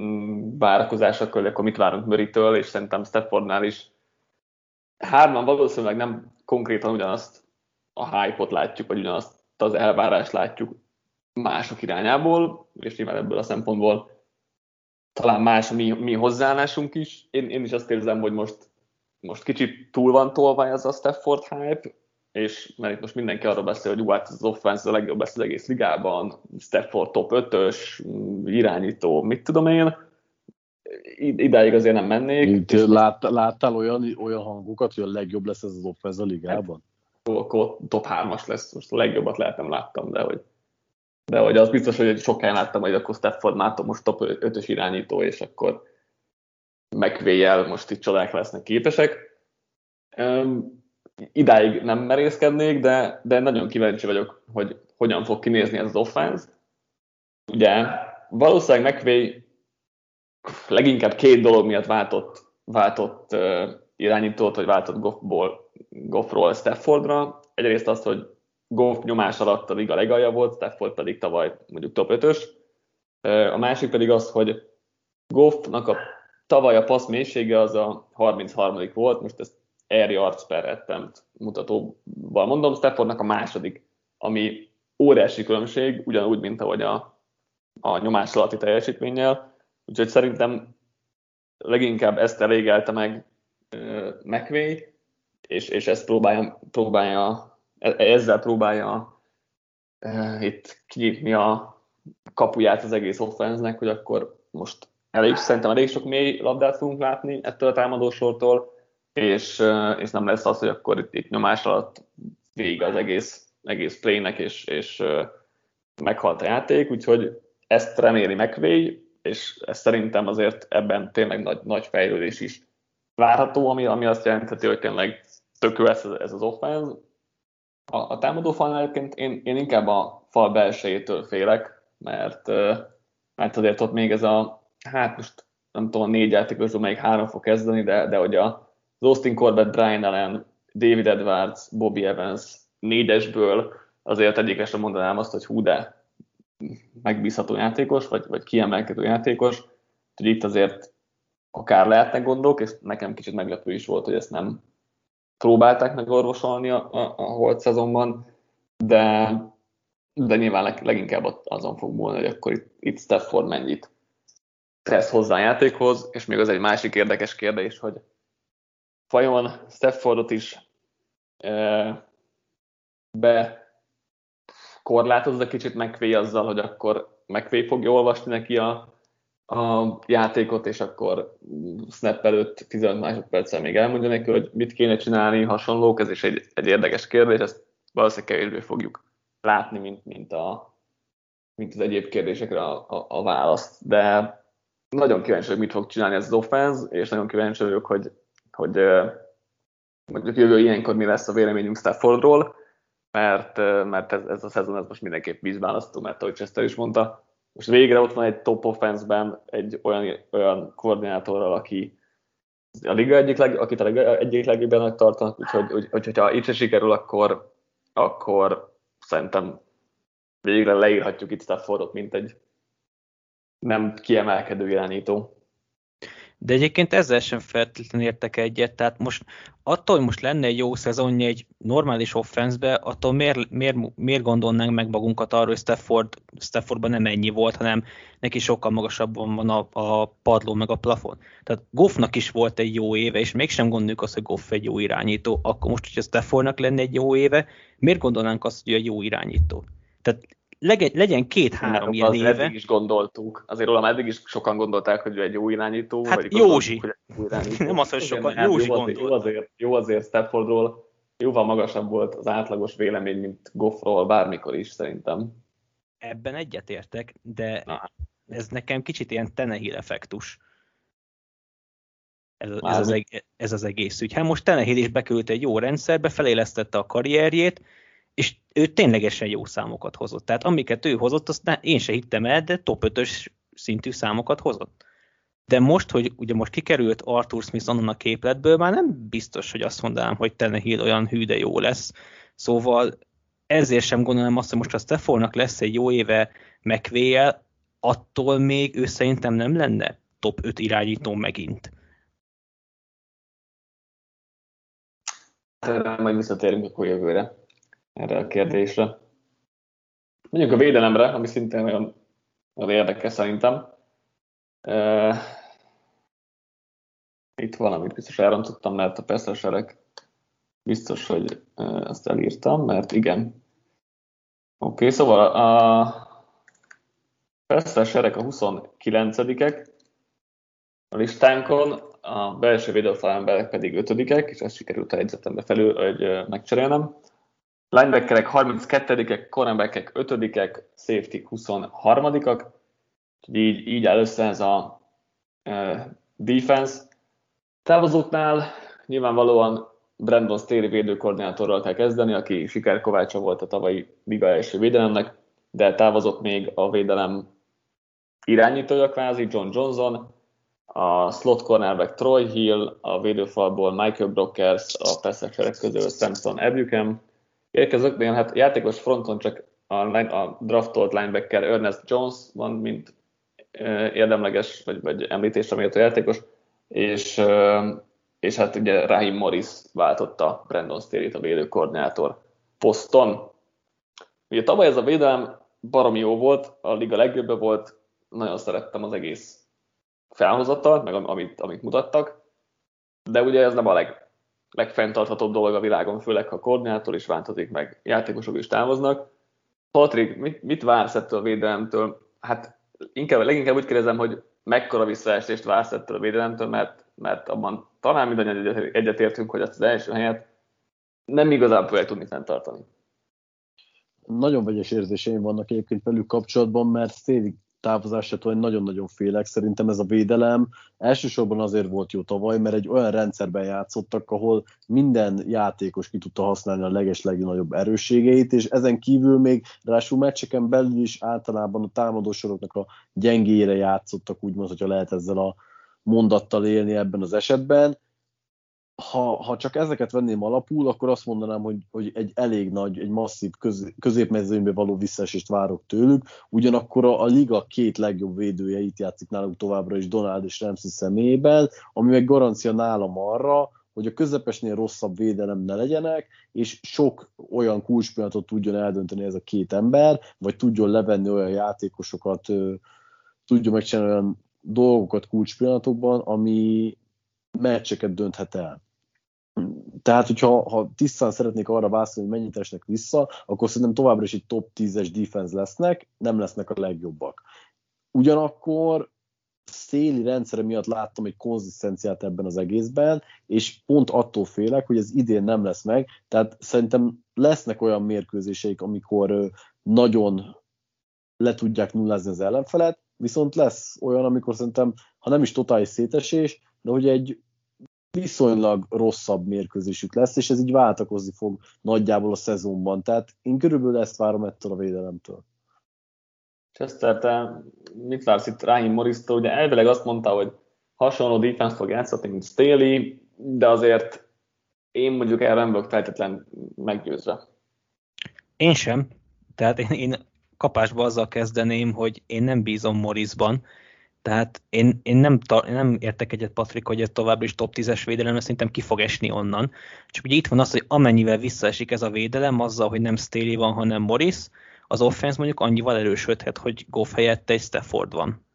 mm, várakozásokkal, akkor mit várunk Murray-től, és szerintem Staffordnál is hárman valószínűleg nem konkrétan ugyanazt a hype-ot látjuk, vagy ugyanazt az elvárást látjuk mások irányából, és nyilván ebből a szempontból talán más a mi, mi hozzáállásunk is. Én, én is azt érzem, hogy most, most kicsit túl van tolva ez a Stafford hype, és mert itt most mindenki arról beszél, hogy hát az offense a legjobb lesz az egész ligában, Stafford top 5-ös, irányító, mit tudom én, idáig azért nem mennék. Lát, láttál olyan, olyan hangokat, hogy a legjobb lesz ez az offense a ligában? Hát, akkor top 3-as lesz, most a legjobbat lehet nem láttam, de hogy de hogy az biztos, hogy sok helyen láttam, hogy akkor Stafford már most top 5-ös irányító, és akkor megvéjel most itt csodák lesznek képesek. Um, idáig nem merészkednék, de, de nagyon kíváncsi vagyok, hogy hogyan fog kinézni ez az offense. Ugye valószínűleg McVay leginkább két dolog miatt váltott, váltott uh, irányítót, vagy váltott Goffból, Goffról Staffordra. Egyrészt azt, hogy Goff nyomás alatt a liga legalja volt, Stafford pedig tavaly mondjuk top 5-ös. A másik pedig az, hogy Goffnak a tavaly a passz mélysége az a 33. volt, most ezt air yards per mutatóval mondom, Staffordnak a második, ami óriási különbség, ugyanúgy, mint ahogy a, a nyomás alatti teljesítménnyel, úgyhogy szerintem leginkább ezt elégelte meg uh, McVay, és, és ezt próbálja, próbálja E-, ezzel próbálja e, itt kinyitni a kapuját az egész offenznek, hogy akkor most elég, szerintem elég sok mély labdát fogunk látni ettől a támadósortól, és, és nem lesz az, hogy akkor itt, itt nyomás alatt végig az egész, egész playnek, és, és meghalt a játék, úgyhogy ezt reméli McVay, és ez szerintem azért ebben tényleg nagy, nagy fejlődés is várható, ami, ami azt jelenteti, hogy tényleg lesz ez, ez az offense, a, a támadó falnál én, én inkább a fal belsejétől félek, mert, mert azért ott még ez a, hát most nem tudom, a négy játékosról melyik három fog kezdeni, de, de hogy a, az Austin Corbett, Brian Allen, David Edwards, Bobby Evans négyesből azért egyikesre mondanám azt, hogy hú, de megbízható játékos, vagy, vagy kiemelkedő játékos, hogy itt azért akár lehetnek gondok, és nekem kicsit meglepő is volt, hogy ezt nem próbálták meg orvosolni a, a, a holt szezonban, de, de nyilván leg, leginkább azon fog múlni, hogy akkor itt, itt Stafford mennyit tesz hozzá a játékhoz, és még az egy másik érdekes kérdés, hogy vajon Staffordot is be korlátozza kicsit McVay azzal, hogy akkor McVay fogja olvasni neki a, a játékot, és akkor snap előtt 15 másodperccel még elmondja neki, hogy mit kéne csinálni, hasonlók, ez is egy, egy érdekes kérdés, ezt valószínűleg kevésbé fogjuk látni, mint, mint, a, mint az egyéb kérdésekre a, a, a választ. De nagyon kíváncsi vagyok, mit fog csinálni ez az offense, és nagyon kíváncsi vagyok, hogy, hogy mondjuk jövő ilyenkor mi lesz a véleményünk Staffordról, mert, mert ez, ez a szezon ez most mindenképp vízválasztó, mert ahogy Chester is mondta, most végre ott van egy top offense-ben egy olyan, olyan koordinátorral, aki a liga egyik leg, akit a liga egyik legjobbjának tartanak, úgyhogy hogy, hogy, hogyha itt se sikerül, akkor, akkor szerintem végre leírhatjuk itt Staffordot, mint egy nem kiemelkedő irányító. De egyébként ezzel sem feltétlenül értek egyet, tehát most attól, hogy most lenne egy jó szezonja egy normális offenszbe, attól miért, miért, miért gondolnánk meg magunkat arról, hogy Stafford, Staffordban nem ennyi volt, hanem neki sokkal magasabban van a, a padló meg a plafon. Tehát Goffnak is volt egy jó éve, és mégsem gondoljuk azt, hogy Goff egy jó irányító, akkor most, hogyha Staffordnak lenne egy jó éve, miért gondolnánk azt, hogy egy jó irányító? Tehát legyen, legyen két-három ilyen éve. Eddig is gondoltuk. Azért rólam eddig is sokan gondolták, hogy ő egy jó irányító. Hát vagy Józsi. Hogy jó irányító. Nem az, hogy sokan. Igen, Józsi jó, azért, jó, azért, jó azért Staffordról jóval magasabb volt az átlagos vélemény, mint Goffról bármikor is szerintem. Ebben egyetértek, de Na. ez nekem kicsit ilyen Tenehill effektus. Ez, ez, az, ez az egész ügy. Hát most Tenehill is bekerült egy jó rendszerbe, felélesztette a karrierjét, és ő ténylegesen jó számokat hozott. Tehát amiket ő hozott, azt én se hittem el, de top 5-ös szintű számokat hozott. De most, hogy ugye most kikerült Arthur Smith onnan a képletből, már nem biztos, hogy azt mondanám, hogy Tenehill olyan hű, de jó lesz. Szóval ezért sem gondolom azt, hogy most a Stefannak lesz egy jó éve mcvay attól még ő szerintem nem lenne top 5 irányító megint. Majd visszatérünk akkor jövőre erre a kérdésre. Mondjuk a védelemre, ami szintén nagyon, nagyon érdekes szerintem. Uh, itt valamit biztos elrontottam, mert a persze biztos, hogy ezt elírtam, mert igen. Oké, okay, szóval a persze a 29-ek a listánkon, a belső védőfalemberek pedig 5 és ezt sikerült a jegyzetembe felül, hogy megcserélnem. Linebackerek 32-ek, cornerbackek 5-ek, safety 23-ak, így, így áll ez a uh, defense. Távozóknál nyilvánvalóan Brandon Staley védőkoordinátorral kell kezdeni, aki sikerkovácsa volt a tavalyi liga első védelemnek, de távozott még a védelem irányítója kvázi, John Johnson, a slot cornerback Troy Hill, a védőfalból Michael Brockers, a passzekserek közül Samson Ebuchem, érkezők, de hát játékos fronton csak a, a draftolt linebacker Ernest Jones van, mint érdemleges, vagy, vagy említésre méltó játékos, és, és hát ugye Rahim Morris váltotta Brandon Staley-t a védőkoordinátor poszton. Ugye tavaly ez a védelem baromi jó volt, a liga legjobb volt, nagyon szerettem az egész felhozattal, meg amit, amit mutattak, de ugye ez nem a leg, legfenntarthatóbb dolog a világon, főleg ha a koordinátor is változik, meg játékosok is távoznak. Patrik, mit, mit vársz ettől a védelemtől? Hát inkább, leginkább úgy kérdezem, hogy mekkora visszaesést vársz ettől a védelemtől, mert, mert abban talán mindannyian egyetértünk, hogy ezt az első helyet nem igazán fogják tudni fenntartani. Nagyon vegyes érzéseim vannak egyébként velük kapcsolatban, mert félig távozásától én nagyon-nagyon félek. Szerintem ez a védelem elsősorban azért volt jó tavaly, mert egy olyan rendszerben játszottak, ahol minden játékos ki tudta használni a leges legnagyobb erősségeit, és ezen kívül még ráadásul meccseken belül is általában a támadósoroknak a gyengére játszottak, úgymond, hogyha lehet ezzel a mondattal élni ebben az esetben ha, ha csak ezeket venném alapul, akkor azt mondanám, hogy, hogy egy elég nagy, egy masszív köz, középmezőnybe való visszaesést várok tőlük, ugyanakkor a, a liga két legjobb védője itt játszik náluk továbbra is Donald és Ramsey személyében, ami meg garancia nálam arra, hogy a közepesnél rosszabb védelem ne legyenek, és sok olyan kulcspillanatot tudjon eldönteni ez a két ember, vagy tudjon levenni olyan játékosokat, tudjon megcsinálni olyan dolgokat kulcspillanatokban, ami meccseket dönthet el. Tehát, hogyha ha tisztán szeretnék arra válaszolni, hogy mennyit esnek vissza, akkor szerintem továbbra is egy top 10-es defense lesznek, nem lesznek a legjobbak. Ugyanakkor széli rendszere miatt láttam egy konzisztenciát ebben az egészben, és pont attól félek, hogy ez idén nem lesz meg, tehát szerintem lesznek olyan mérkőzéseik, amikor nagyon le tudják nullázni az ellenfelet, viszont lesz olyan, amikor szerintem, ha nem is totális szétesés, de hogy egy viszonylag rosszabb mérkőzésük lesz, és ez így váltakozni fog nagyjából a szezonban. Tehát én körülbelül ezt várom ettől a védelemtől. Chester, te mit vársz itt Rahim morris Ugye elvileg azt mondta, hogy hasonló defense fog játszani, mint Staley, de azért én mondjuk erre nem vagyok feltétlen meggyőzve. Én sem. Tehát én, én kapásba azzal kezdeném, hogy én nem bízom Morrisban, tehát én, én nem, ta, én nem értek egyet, Patrik, hogy ez továbbra is top 10-es védelem, mert szerintem ki fog esni onnan. Csak ugye itt van az, hogy amennyivel visszaesik ez a védelem, azzal, hogy nem Staley van, hanem Morris, az offense mondjuk annyival erősödhet, hogy Goff helyett egy Stafford van.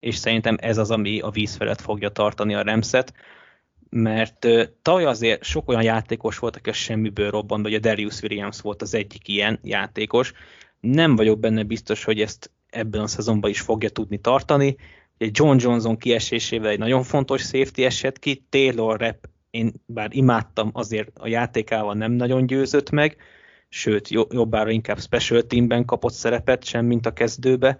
És szerintem ez az, ami a víz felett fogja tartani a Remszet, mert uh, tavaly azért sok olyan játékos volt, aki a semmiből robbant, vagy a Darius Williams volt az egyik ilyen játékos. Nem vagyok benne biztos, hogy ezt ebben a szezonban is fogja tudni tartani. Egy John Johnson kiesésével egy nagyon fontos safety esett ki, Taylor Rep, én bár imádtam, azért a játékával nem nagyon győzött meg, sőt, jobbára inkább special teamben kapott szerepet, sem mint a kezdőbe.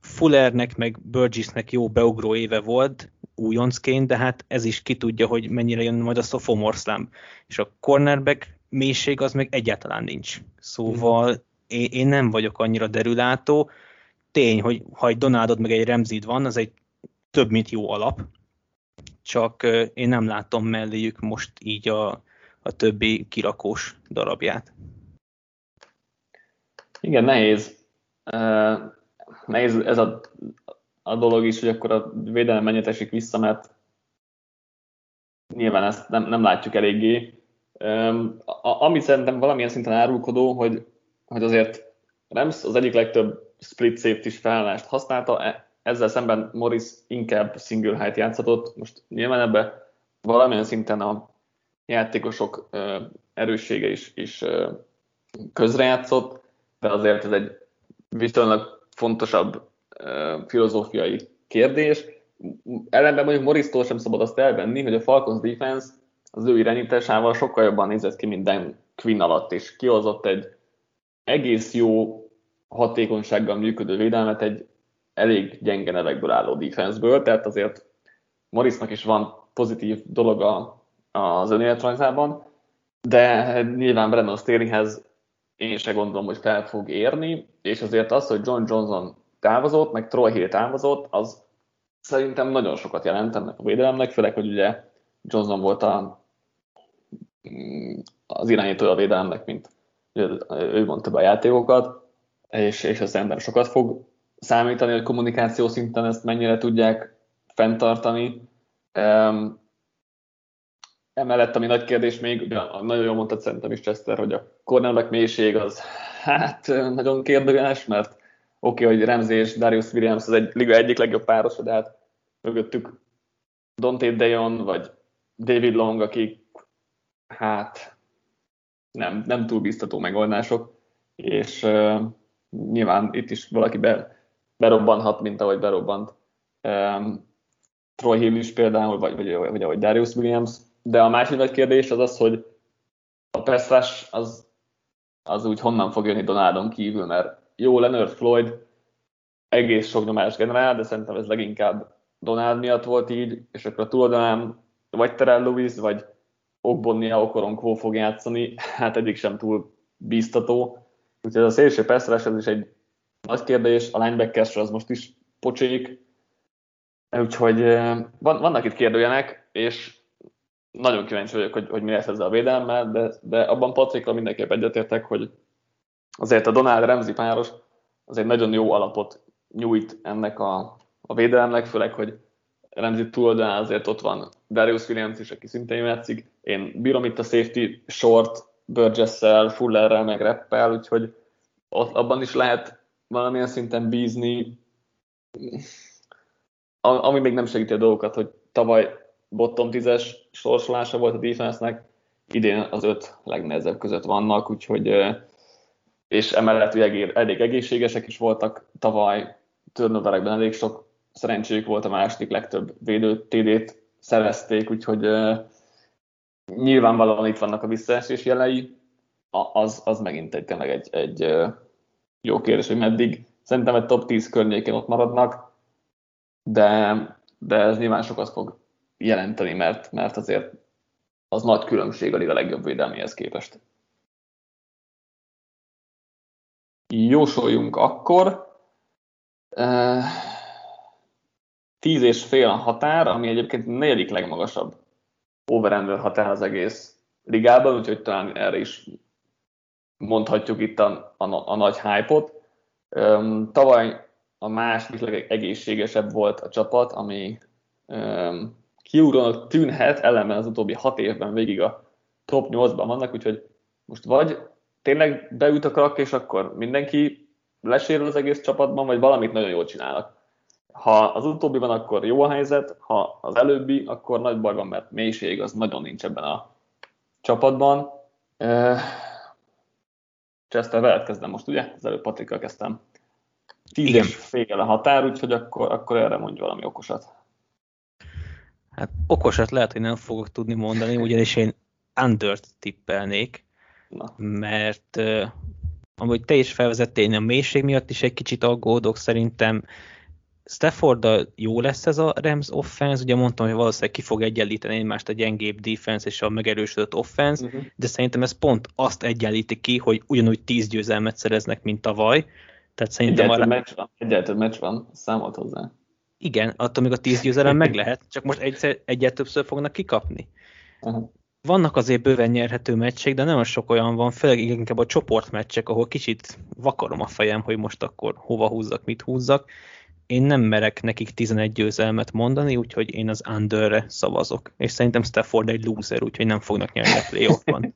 Fullernek meg Burgessnek jó beugró éve volt, újoncként, de hát ez is ki tudja, hogy mennyire jön majd a sophomore slam. És a cornerback mélység az meg egyáltalán nincs. Szóval mm. én, én nem vagyok annyira derülátó. Tény, hogy ha egy Donaldod meg egy Remzid van, az egy több, mint jó alap, csak én nem látom melléjük most így a, a többi kirakós darabját. Igen, nehéz. Uh, nehéz ez a, a dolog is, hogy akkor a védelem mennyit esik vissza, mert nyilván ezt nem, nem látjuk eléggé. Um, a, ami szerintem valamilyen szinten árulkodó, hogy, hogy azért Rams az egyik legtöbb split safety felállást használta, e, ezzel szemben Morris inkább single height játszhatott. Most nyilván ebbe valamilyen szinten a játékosok erőssége is, is közrejátszott, de azért ez egy viszonylag fontosabb filozófiai kérdés. Ellenben mondjuk Morris-tól sem szabad azt elvenni, hogy a Falcons defense az ő irányításával sokkal jobban nézett ki minden Quinn alatt, és kihozott egy egész jó hatékonysággal működő védelmet egy elég gyenge nevekből álló defenseből, tehát azért Morrisnak is van pozitív dolog az önéletrajzában, de nyilván Brandon Staleyhez én se gondolom, hogy fel fog érni, és azért az, hogy John Johnson távozott, meg Troy Hill távozott, az szerintem nagyon sokat jelent ennek a védelemnek, főleg, hogy ugye Johnson volt a, az irányítója a védelemnek, mint ő mondta be a játékokat, és, és az ember sokat fog számítani, hogy kommunikáció szinten ezt mennyire tudják fenntartani. Emellett, ami nagy kérdés még, nagyon jól mondtad szerintem is Chester, hogy a cornerback mélység az hát nagyon kérdőjeles, mert oké, okay, hogy Ramsey és Darius Williams az egy liga egyik legjobb páros, de hát mögöttük Dante Dejon vagy David Long, akik hát nem, nem túl biztató megoldások, és nyilván itt is valaki be, berobbanhat, mint ahogy berobbant um, Troy Hill is például, vagy, vagy, vagy ahogy Darius Williams, de a másik nagy kérdés az az, hogy a pass az, az úgy honnan fog jönni Donaldon kívül, mert jó, Leonard Floyd egész sok nyomás generál, de szerintem ez leginkább Donald miatt volt így, és akkor a túloldalán vagy Terrell Lewis, vagy Ogbonnia Okoronkó fog játszani, hát egyik sem túl bíztató. Úgyhogy ez a szélső pass ez is egy nagy kérdés, a linebacker az most is pocsék, úgyhogy van, vannak itt kérdőjenek, és nagyon kíváncsi vagyok, hogy, hogy mi lesz ezzel a védelemmel, de, de abban Patrikra mindenképp egyetértek, hogy azért a Donald Ramsey páros az nagyon jó alapot nyújt ennek a, a védelemnek, főleg, hogy Ramsey túloldalán azért ott van Darius Williams is, aki szintén játszik. Én bírom itt a safety short, Burgess-szel, Fullerrel, meg Reppel, úgyhogy ott, abban is lehet valamilyen szinten bízni, ami még nem segíti a dolgokat, hogy tavaly bottom 10-es sorsolása volt a defense-nek, idén az öt legnehezebb között vannak, úgyhogy és emellett ugye elég egészségesek is voltak tavaly, turnoverekben elég sok szerencséjük volt, a második legtöbb védő TD-t szerezték, úgyhogy nyilvánvalóan itt vannak a visszaesés jelei, az, az megint egy, tényleg egy, egy jó kérdés, hogy meddig. Szerintem egy top 10 környékén ott maradnak, de, de ez nyilván sokat fog jelenteni, mert, mert azért az nagy különbség a liga legjobb védelméhez képest. Jósoljunk akkor. 10 és fél határ, ami egyébként negyedik legmagasabb over határ az egész ligában, úgyhogy talán erre is mondhatjuk itt a, a, a nagy hype-ot. Um, tavaly a második legegészségesebb volt a csapat, ami um, kiugrónak tűnhet, ellenben az utóbbi hat évben végig a top 8-ban vannak, úgyhogy most vagy tényleg beüt a krak, és akkor mindenki lesérül az egész csapatban, vagy valamit nagyon jól csinálnak. Ha az utóbbi van, akkor jó a helyzet, ha az előbbi, akkor nagy baj van, mert mélység az nagyon nincs ebben a csapatban. Chester, veled kezdem most, ugye? Az előbb Patrikkal kezdtem. Tíz és fél a határ, úgyhogy akkor, akkor erre mondj valami okosat. Hát okosat lehet, hogy nem fogok tudni mondani, ugyanis én Undert tippelnék, Na. mert uh, amúgy te is felvezettél, én a mélység miatt is egy kicsit aggódok, szerintem Stafford jó lesz ez a Rams offense, ugye mondtam, hogy valószínűleg ki fog egyenlíteni egymást a gyengébb defense és a megerősödött offense, uh-huh. de szerintem ez pont azt egyenlíti ki, hogy ugyanúgy 10 győzelmet szereznek, mint tavaly. Tehát szerintem egyáltalán arra... meccs van, egyáltalán meccs van, számolt hozzá. Igen, attól még a 10 győzelem meg lehet, csak most egyszer, egyet többször fognak kikapni. Uh-huh. Vannak azért bőven nyerhető meccsek, de nagyon sok olyan van, főleg inkább a csoportmeccsek, ahol kicsit vakarom a fejem, hogy most akkor hova húzzak, mit húzzak én nem merek nekik 11 győzelmet mondani, úgyhogy én az underre szavazok. És szerintem Stafford egy loser, úgyhogy nem fognak nyerni a playoffban.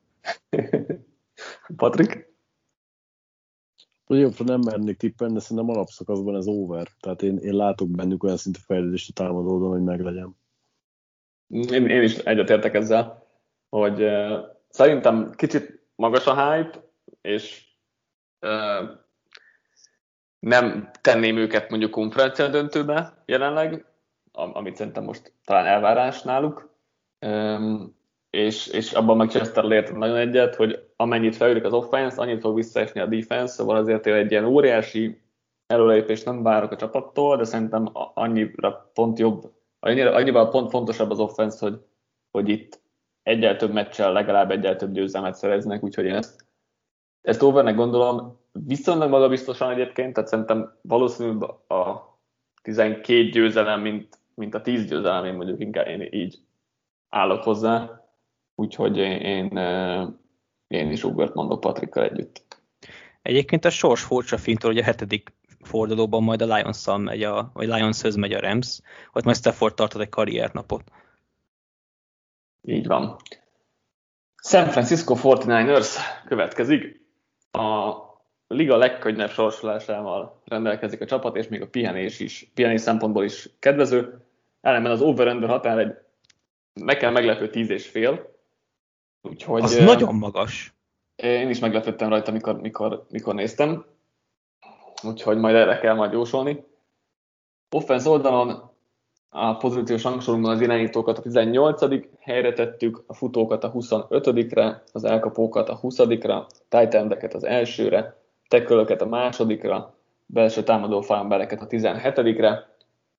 Patrik? Jobb, nem mernék tippelni, de szerintem alapszakaszban ez over. Tehát én, én látok bennük olyan szintű fejlődést a támadódon, hogy meglegyen. Én, én is egyetértek ezzel, hogy uh, szerintem kicsit magas a hype, és uh, nem tenném őket mondjuk konferencia döntőbe jelenleg, amit szerintem most talán elvárás náluk, és, és abban meg Chester értem nagyon egyet, hogy amennyit fejlődik az offense, annyit fog visszaesni a defense, szóval azért egy ilyen óriási előrelépést nem várok a csapattól, de szerintem annyira pont jobb, annyira, annyival pont fontosabb az offense, hogy, hogy itt egyel több meccsel legalább egyel több győzelmet szereznek, úgyhogy én ezt, ezt overnek gondolom, viszonylag magabiztosan egyébként, tehát szerintem valószínűleg a 12 győzelem, mint, mint a 10 győzelem, én mondjuk inkább én így állok hozzá, úgyhogy én, én, én is Ugart mondok Patrikkal együtt. Egyébként a sors furcsa fintől, hogy a hetedik fordulóban majd a lions megy, a, vagy lions megy a Rams, ott majd Stafford tartott egy karriernapot. Így van. San Francisco 49ers következik. A liga legkönnyebb sorsolásával rendelkezik a csapat, és még a pihenés is, pihenés szempontból is kedvező. Ellenben az over határ egy nekem meglepő tíz és fél. Úgyhogy, az nagyon magas. Én is meglepődtem rajta, mikor, mikor, mikor néztem. Úgyhogy majd erre kell majd jósolni. Offense oldalon a pozíciós rangsorunkban az irányítókat a 18. helyre tettük, a futókat a 25-re, az elkapókat a 20-ra, tight az elsőre, tekölöket a másodikra, belső támadó farmbereket a 17-re.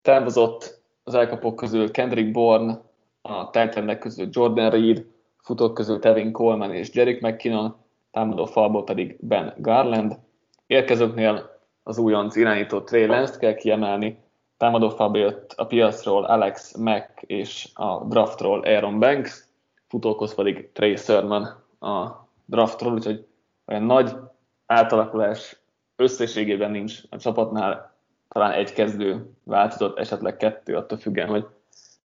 Távozott az elkapók közül Kendrick Bourne, a Titannek közül Jordan Reed, futók közül Tevin Coleman és Jerick McKinnon, támadó falból pedig Ben Garland. Érkezőknél az újonc irányító Trey Lance-t kell kiemelni, támadó falba jött a piacról Alex Mack és a draftról Aaron Banks, futókhoz pedig Trey Sermon a draftról, úgyhogy olyan nagy átalakulás összességében nincs a csapatnál, talán egy kezdő változott, esetleg kettő, attól függően, hogy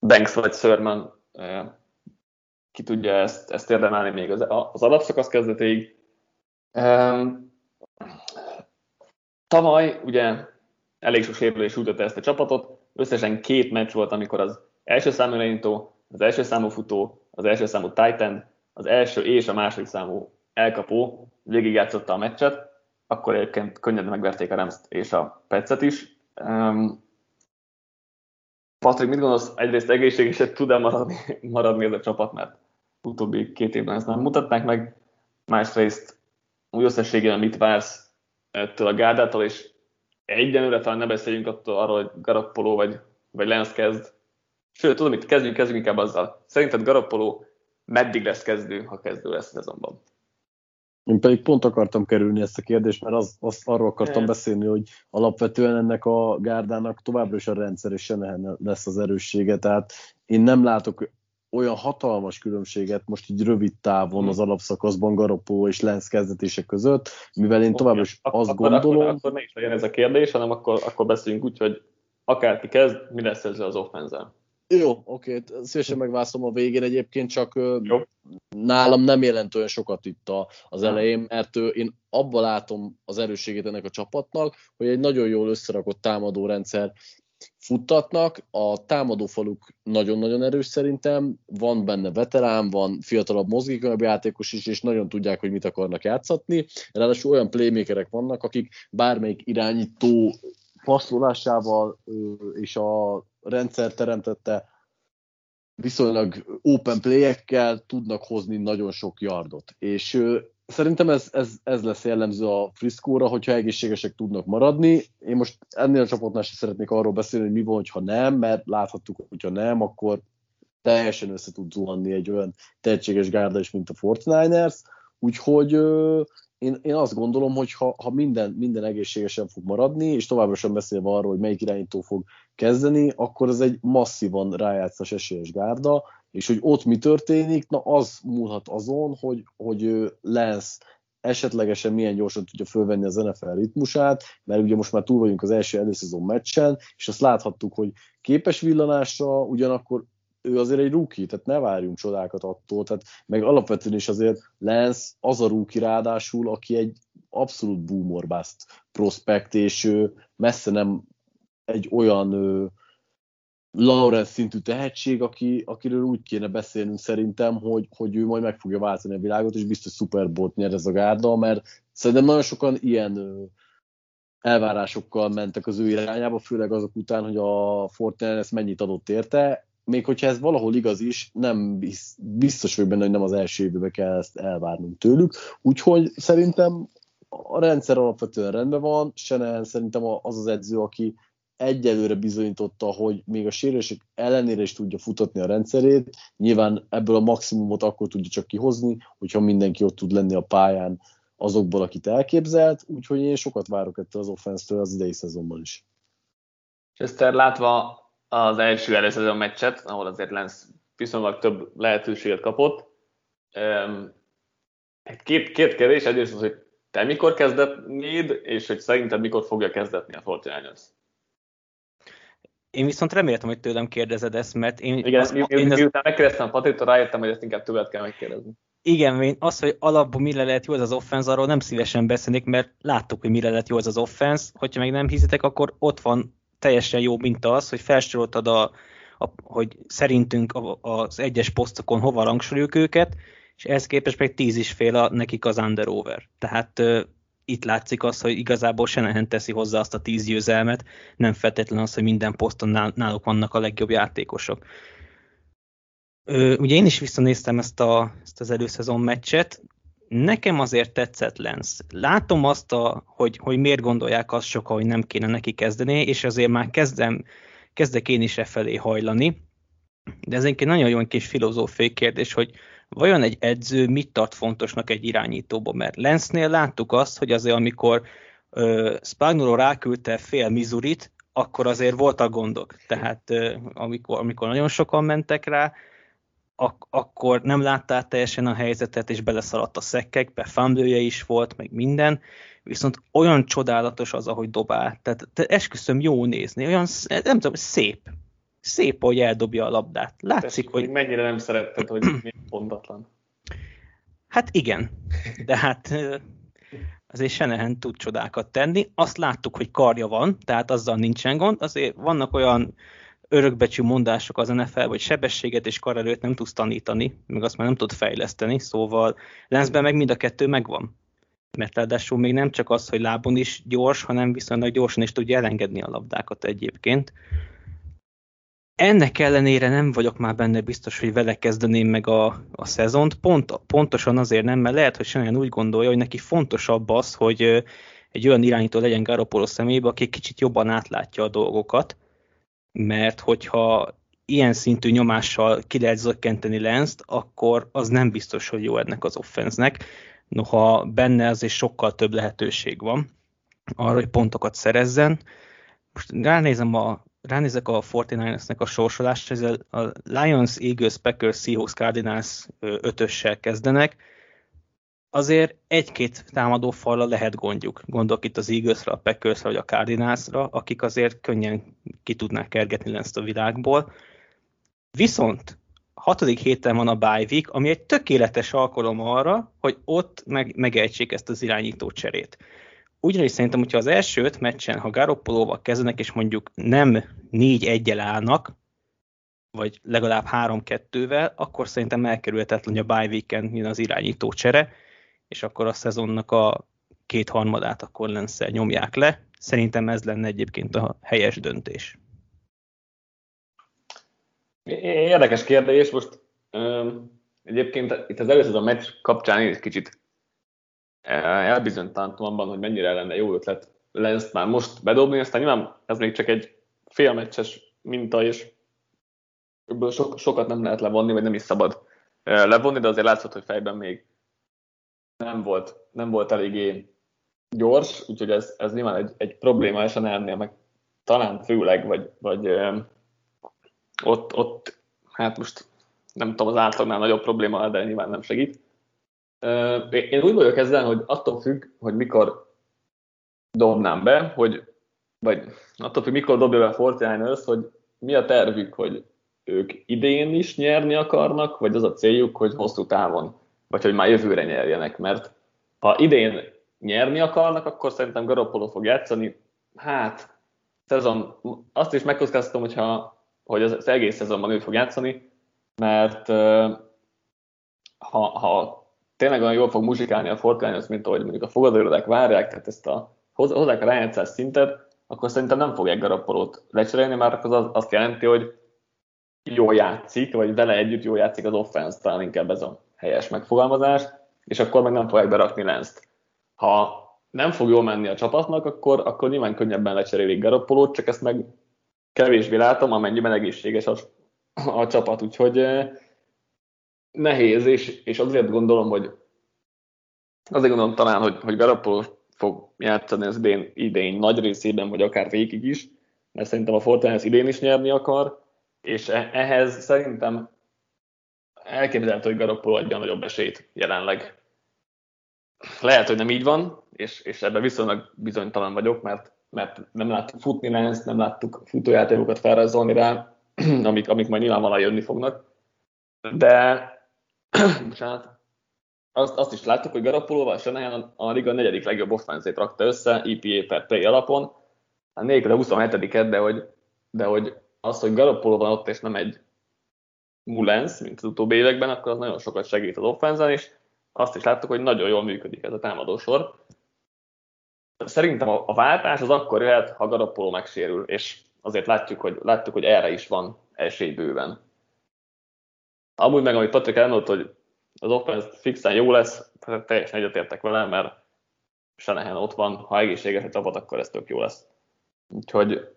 Banks vagy Sörman ki tudja ezt, ezt érdemelni még az, az alapszakasz kezdetéig. Tavaly ugye elég sok sérülés ütötte ezt a csapatot, összesen két meccs volt, amikor az első számú irányító, az első számú futó, az első számú Titan, az első és a második számú elkapó végigjátszotta a meccset, akkor egyébként könnyedén megverték a rams és a Petszet is. Um, Patrik, mit gondolsz, egyrészt egészségeset tud-e maradni, maradni ez a csapat, mert utóbbi két évben ezt nem mutatták meg, másrészt úgy összességében mit vársz ettől a gárdától, és egyenlőre talán ne beszéljünk attól arról, hogy Garappolo vagy, vagy Lenz kezd. Sőt, tudom, mit kezdjünk, kezdjünk inkább azzal. Szerinted Garappolo meddig lesz kezdő, ha kezdő lesz szezonban? Én pedig pont akartam kerülni ezt a kérdést, mert az, az arról akartam beszélni, hogy alapvetően ennek a gárdának továbbra is a rendszer és Senehen lesz az erőssége, tehát én nem látok olyan hatalmas különbséget most így rövid távon az alapszakaszban Garopó és Lenz kezdetése között, mivel én továbbra is azt akkor, gondolom... Akkor, akkor ne is legyen ez a kérdés, hanem akkor, akkor beszéljünk úgy, hogy akárki kezd, mi lesz ezzel az offenzel. Jó, oké, szívesen megválaszolom a végén egyébként, csak Jó. nálam nem jelent olyan sokat itt az elején, mert én abban látom az erősségét ennek a csapatnak, hogy egy nagyon jól összerakott támadó rendszer futtatnak, a támadófaluk nagyon-nagyon erős szerintem, van benne veterán, van fiatalabb mozgékonyabb játékos is, és nagyon tudják, hogy mit akarnak játszatni. Ráadásul olyan playmakerek vannak, akik bármelyik irányító passzolásával és a rendszer teremtette viszonylag open play-ekkel tudnak hozni nagyon sok yardot. És szerintem ez, ez, ez lesz jellemző a Frisco-ra, hogyha egészségesek tudnak maradni. Én most ennél a csapatnál sem szeretnék arról beszélni, hogy mi van, ha nem, mert láthattuk, hogyha nem, akkor teljesen össze tud zuhanni egy olyan tehetséges gárda is, mint a Fortniners. Úgyhogy én, én azt gondolom, hogy ha, ha minden, minden egészségesen fog maradni, és továbbra sem beszélve arról, hogy melyik irányító fog kezdeni, akkor ez egy masszívan rájátszás esélyes gárda, és hogy ott mi történik, na az múlhat azon, hogy, hogy lesz esetlegesen milyen gyorsan tudja fölvenni az NFL ritmusát, mert ugye most már túl vagyunk az első előszezon meccsen, és azt láthattuk, hogy képes villanásra, ugyanakkor ő azért egy rookie, tehát ne várjunk csodákat attól, tehát meg alapvetően is azért Lance az a rookie ráadásul, aki egy abszolút boomer bust prospekt, és messze nem egy olyan Lawrence szintű tehetség, aki, akiről úgy kéne beszélnünk szerintem, hogy, hogy ő majd meg fogja váltani a világot, és biztos Super Bowl nyer ez a gárda, mert szerintem nagyon sokan ilyen elvárásokkal mentek az ő irányába, főleg azok után, hogy a Fortnite mennyit adott érte, még hogyha ez valahol igaz is, nem biztos vagyok benne, hogy nem az első évben kell ezt elvárnunk tőlük. Úgyhogy szerintem a rendszer alapvetően rendben van, Senehen szerintem az az edző, aki egyelőre bizonyította, hogy még a sérülések ellenére is tudja futatni a rendszerét. Nyilván ebből a maximumot akkor tudja csak kihozni, hogyha mindenki ott tud lenni a pályán azokból, akit elképzelt, úgyhogy én sokat várok ettől az offensztől az idei szezonban is. Chester látva az első előszezon meccset, ahol azért Lenz viszonylag több lehetőséget kapott. Két, két kérdés, egyrészt az, hogy te mikor kezdetnéd, és hogy szerinted mikor fogja kezdetni a Fortinányos? Én viszont reméltem, hogy tőlem kérdezed ezt, mert én... Igen, azt, mi, én miután ezt... megkérdeztem a Patritól, rájöttem, hogy ezt inkább többet kell megkérdezni. Igen, én az, hogy alapból mire lehet jó az az offense, arról nem szívesen beszélnék, mert láttuk, hogy mire lehet jó az az offense. Hogyha meg nem hiszitek, akkor ott van teljesen jó minta az, hogy felsoroltad, a, a, hogy szerintünk az egyes posztokon hova rangsoroljuk őket, és ehhez képest meg tíz is fél a, nekik az under-over. Tehát itt látszik az, hogy igazából Senehen teszi hozzá azt a tíz győzelmet, nem feltétlenül az, hogy minden poszton náluk vannak a legjobb játékosok. Ö, ugye én is visszanéztem ezt, a, ezt az előszezon meccset, nekem azért tetszett Lenz. Látom azt, a, hogy, hogy miért gondolják azt sokan, hogy nem kéne neki kezdeni, és azért már kezdem, kezdek én is e felé hajlani. De ez egy nagyon jó kis filozófiai kérdés, hogy vajon egy edző mit tart fontosnak egy irányítóba? Mert Lenznél láttuk azt, hogy azért amikor uh, Spagnolo ráküldte fél Mizurit, akkor azért voltak gondok. Tehát uh, amikor, amikor nagyon sokan mentek rá, ak- akkor nem láttál teljesen a helyzetet, és beleszaladt a szekkekbe, fumble is volt, meg minden, viszont olyan csodálatos az, ahogy dobál. Tehát te esküszöm jó nézni, olyan, nem tudom, szép. Szép, hogy eldobja a labdát. Látszik, Tessék, hogy... Mennyire nem szeretted, hogy mi pontatlan. Hát igen, de hát azért Senehen tud csodákat tenni. Azt láttuk, hogy karja van, tehát azzal nincsen gond. Azért vannak olyan örökbecsű mondások az NFL, hogy sebességet és karerőt nem tudsz tanítani, meg azt már nem tud fejleszteni, szóval Lenzben meg mind a kettő megvan. Mert ráadásul még nem csak az, hogy lábon is gyors, hanem viszonylag gyorsan is tudja elengedni a labdákat egyébként. Ennek ellenére nem vagyok már benne biztos, hogy vele kezdeném meg a, a szezont. Pont, pontosan azért nem, mert lehet, hogy Shannon úgy gondolja, hogy neki fontosabb az, hogy egy olyan irányító legyen Garoppolo szemébe, aki kicsit jobban átlátja a dolgokat, mert hogyha ilyen szintű nyomással ki lehet zökkenteni Lenzt, akkor az nem biztos, hogy jó ennek az offenznek. noha benne azért sokkal több lehetőség van arra, hogy pontokat szerezzen. Most ránézem a, ránézek a 49ersnek a sorsolást, ez a Lions, Eagles, Packers, Seahawks, Cardinals ötössel kezdenek, azért egy-két támadó falla lehet gondjuk. Gondolok itt az Eaglesre, a Packersre vagy a Cardinalsra, akik azért könnyen ki tudnák kergetni ezt a világból. Viszont hatodik héten van a bye week, ami egy tökéletes alkalom arra, hogy ott meg, megejtsék ezt az irányító cserét. Ugyanis szerintem, hogyha az első öt meccsen, ha Garoppolóval kezdenek, és mondjuk nem 4-1-el állnak, vagy legalább 3-2-vel, akkor szerintem elkerülhetetlen, hogy a bye weekend az irányító csere, és akkor a szezonnak a kétharmadát akkor lenszer nyomják le. Szerintem ez lenne egyébként a helyes döntés. Érdekes kérdés, most um, egyébként itt az először a meccs kapcsán én is kicsit elbizonytalantom abban, hogy mennyire lenne jó ötlet lesz már most bedobni, aztán nyilván ez még csak egy félmeccses minta, és ebből so, sokat nem lehet levonni, vagy nem is szabad levonni, de azért látszott, hogy fejben még nem volt, nem volt eléggé gyors, úgyhogy ez, ez nyilván egy, egy probléma, és a nem meg talán főleg, vagy, vagy ott, ott, hát most nem tudom, az átlagnál nagyobb probléma, de nyilván nem segít. Én úgy vagyok ezzel, hogy attól függ, hogy mikor dobnám be, hogy, vagy attól függ, mikor dobja be a Fortiners, hogy mi a tervük, hogy ők idén is nyerni akarnak, vagy az a céljuk, hogy hosszú távon vagy hogy már jövőre nyerjenek, mert ha idén nyerni akarnak, akkor szerintem Garoppolo fog játszani. Hát, szezon, azt is megkockáztatom, hogyha, hogy az egész szezonban ő fog játszani, mert ha, ha tényleg olyan jól fog muzsikálni a Fortnite, mint ahogy mondjuk a fogadóirodák várják, tehát ezt a hozzák a rájátszás szintet, akkor szerintem nem fogják Garoppolót lecserélni, mert az azt jelenti, hogy jól játszik, vagy vele együtt jól játszik az offense, talán inkább ez a helyes megfogalmazás, és akkor meg nem fogják berakni Lenzt. Ha nem fog jól menni a csapatnak, akkor, akkor nyilván könnyebben lecserélik Garoppolót, csak ezt meg kevésbé látom, amennyiben egészséges a, a csapat, úgyhogy eh, nehéz, és, és azért gondolom, hogy azért gondolom talán, hogy, hogy Garoppolo fog játszani az idén, idén nagy részében, vagy akár végig is, mert szerintem a Fortnite idén is nyerni akar, és e, ehhez szerintem elképzelhető, hogy Garoppolo adja nagyobb esélyt jelenleg. Lehet, hogy nem így van, és, és ebben viszonylag bizonytalan vagyok, mert, mert nem láttuk futni Lens, nem láttuk futójátékokat felrajzolni rá, amik, amik majd nyilvánvalóan jönni fognak. De, bocsánat, azt, azt is láttuk, hogy Garoppolóval Shanahan a liga negyedik legjobb offenzét rakta össze, EPA per play alapon, hát nélkül a 27 de hogy, de hogy az, hogy Garoppolo van ott, és nem egy Mullens, mint az utóbbi években, akkor az nagyon sokat segít az offenzen, és azt is láttuk, hogy nagyon jól működik ez a támadósor. Szerintem a, a váltás az akkor jöhet, ha Garoppolo megsérül, és azért látjuk, hogy, láttuk, hogy erre is van esély bőven. Amúgy meg, amit Patrik elmondott, hogy az offense fixen jó lesz, teljesen egyetértek vele, mert Senehen ott van, ha egészséges a csapat, akkor ez tök jó lesz. Úgyhogy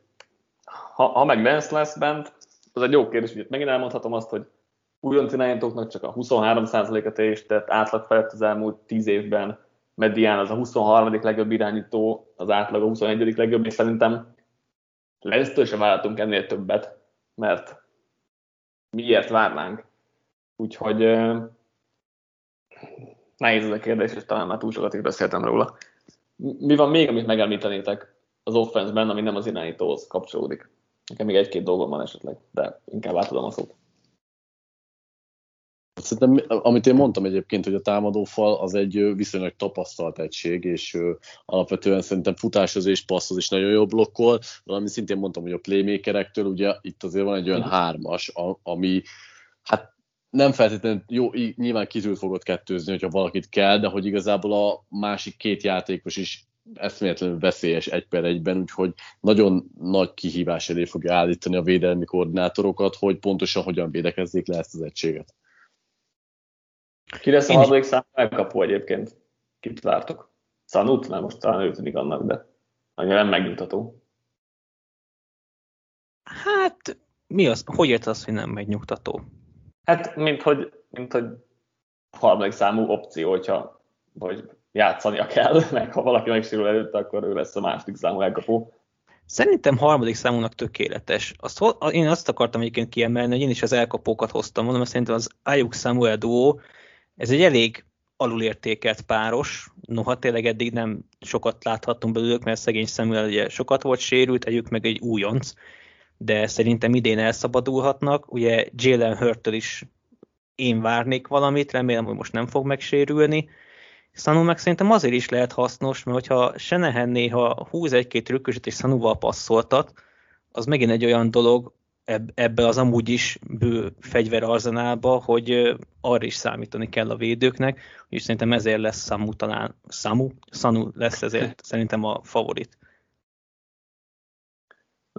ha, ha meg Lance lesz bent, az egy jó kérdés, hogy megint elmondhatom azt, hogy újonc irányítóknak csak a 23%-a teljesített átlag felett az elmúlt 10 évben, Medián az a 23. legjobb irányító, az átlag a 21. legjobb, és szerintem Lesztől sem várhatunk ennél többet, mert miért várnánk. Úgyhogy nehéz ez a kérdés, és talán már túl sokat is beszéltem róla. Mi van még, amit megemlítenétek az offenszben, ami nem az irányítóhoz kapcsolódik? Nekem még egy-két dolgom van esetleg, de inkább átadom a szót. Szerintem, amit én mondtam egyébként, hogy a támadófal az egy viszonylag tapasztalt egység, és alapvetően szerintem futáshoz és passzhoz is nagyon jó blokkol, valami szintén mondtam, hogy a playmakerektől, ugye itt azért van egy olyan hármas, ami hát nem feltétlenül jó, nyilván kizül fogod kettőzni, hogyha valakit kell, de hogy igazából a másik két játékos is eszméletlenül veszélyes egy per egyben, úgyhogy nagyon nagy kihívás elé fogja állítani a védelmi koordinátorokat, hogy pontosan hogyan védekezzék le ezt az egységet. Ki lesz a harmadik szám elkapó egyébként? Kit vártok? Szanut? Nem, most talán ő tűnik annak, de annyira nem megnyugtató. Hát, mi az? Hogy ért az, hogy nem megnyugtató? Hát, mint hogy, mint hogy harmadik számú opció, hogyha hogy játszania kell, meg ha valaki megsérül előtte, akkor ő lesz a második számú elkapó. Szerintem harmadik számúnak tökéletes. Azt, én azt akartam egyébként kiemelni, hogy én is az elkapókat hoztam, mondom, mert szerintem az Ayuk Samuel duo, ez egy elég alulértékelt páros, noha tényleg eddig nem sokat láthattunk belőlük, mert szegény Samuel ugye sokat volt sérült, együk meg egy újonc, de szerintem idén elszabadulhatnak. Ugye Jalen hurt is én várnék valamit, remélem, hogy most nem fog megsérülni. Sanu meg szerintem azért is lehet hasznos, mert hogyha Senehen néha húz egy-két trükköset és Sanuval passzoltat, az megint egy olyan dolog ebbe az amúgy is bő fegyverarzenálba, hogy arra is számítani kell a védőknek, és szerintem ezért lesz Samu talán, Samu, Sanu lesz ezért szerintem a favorit.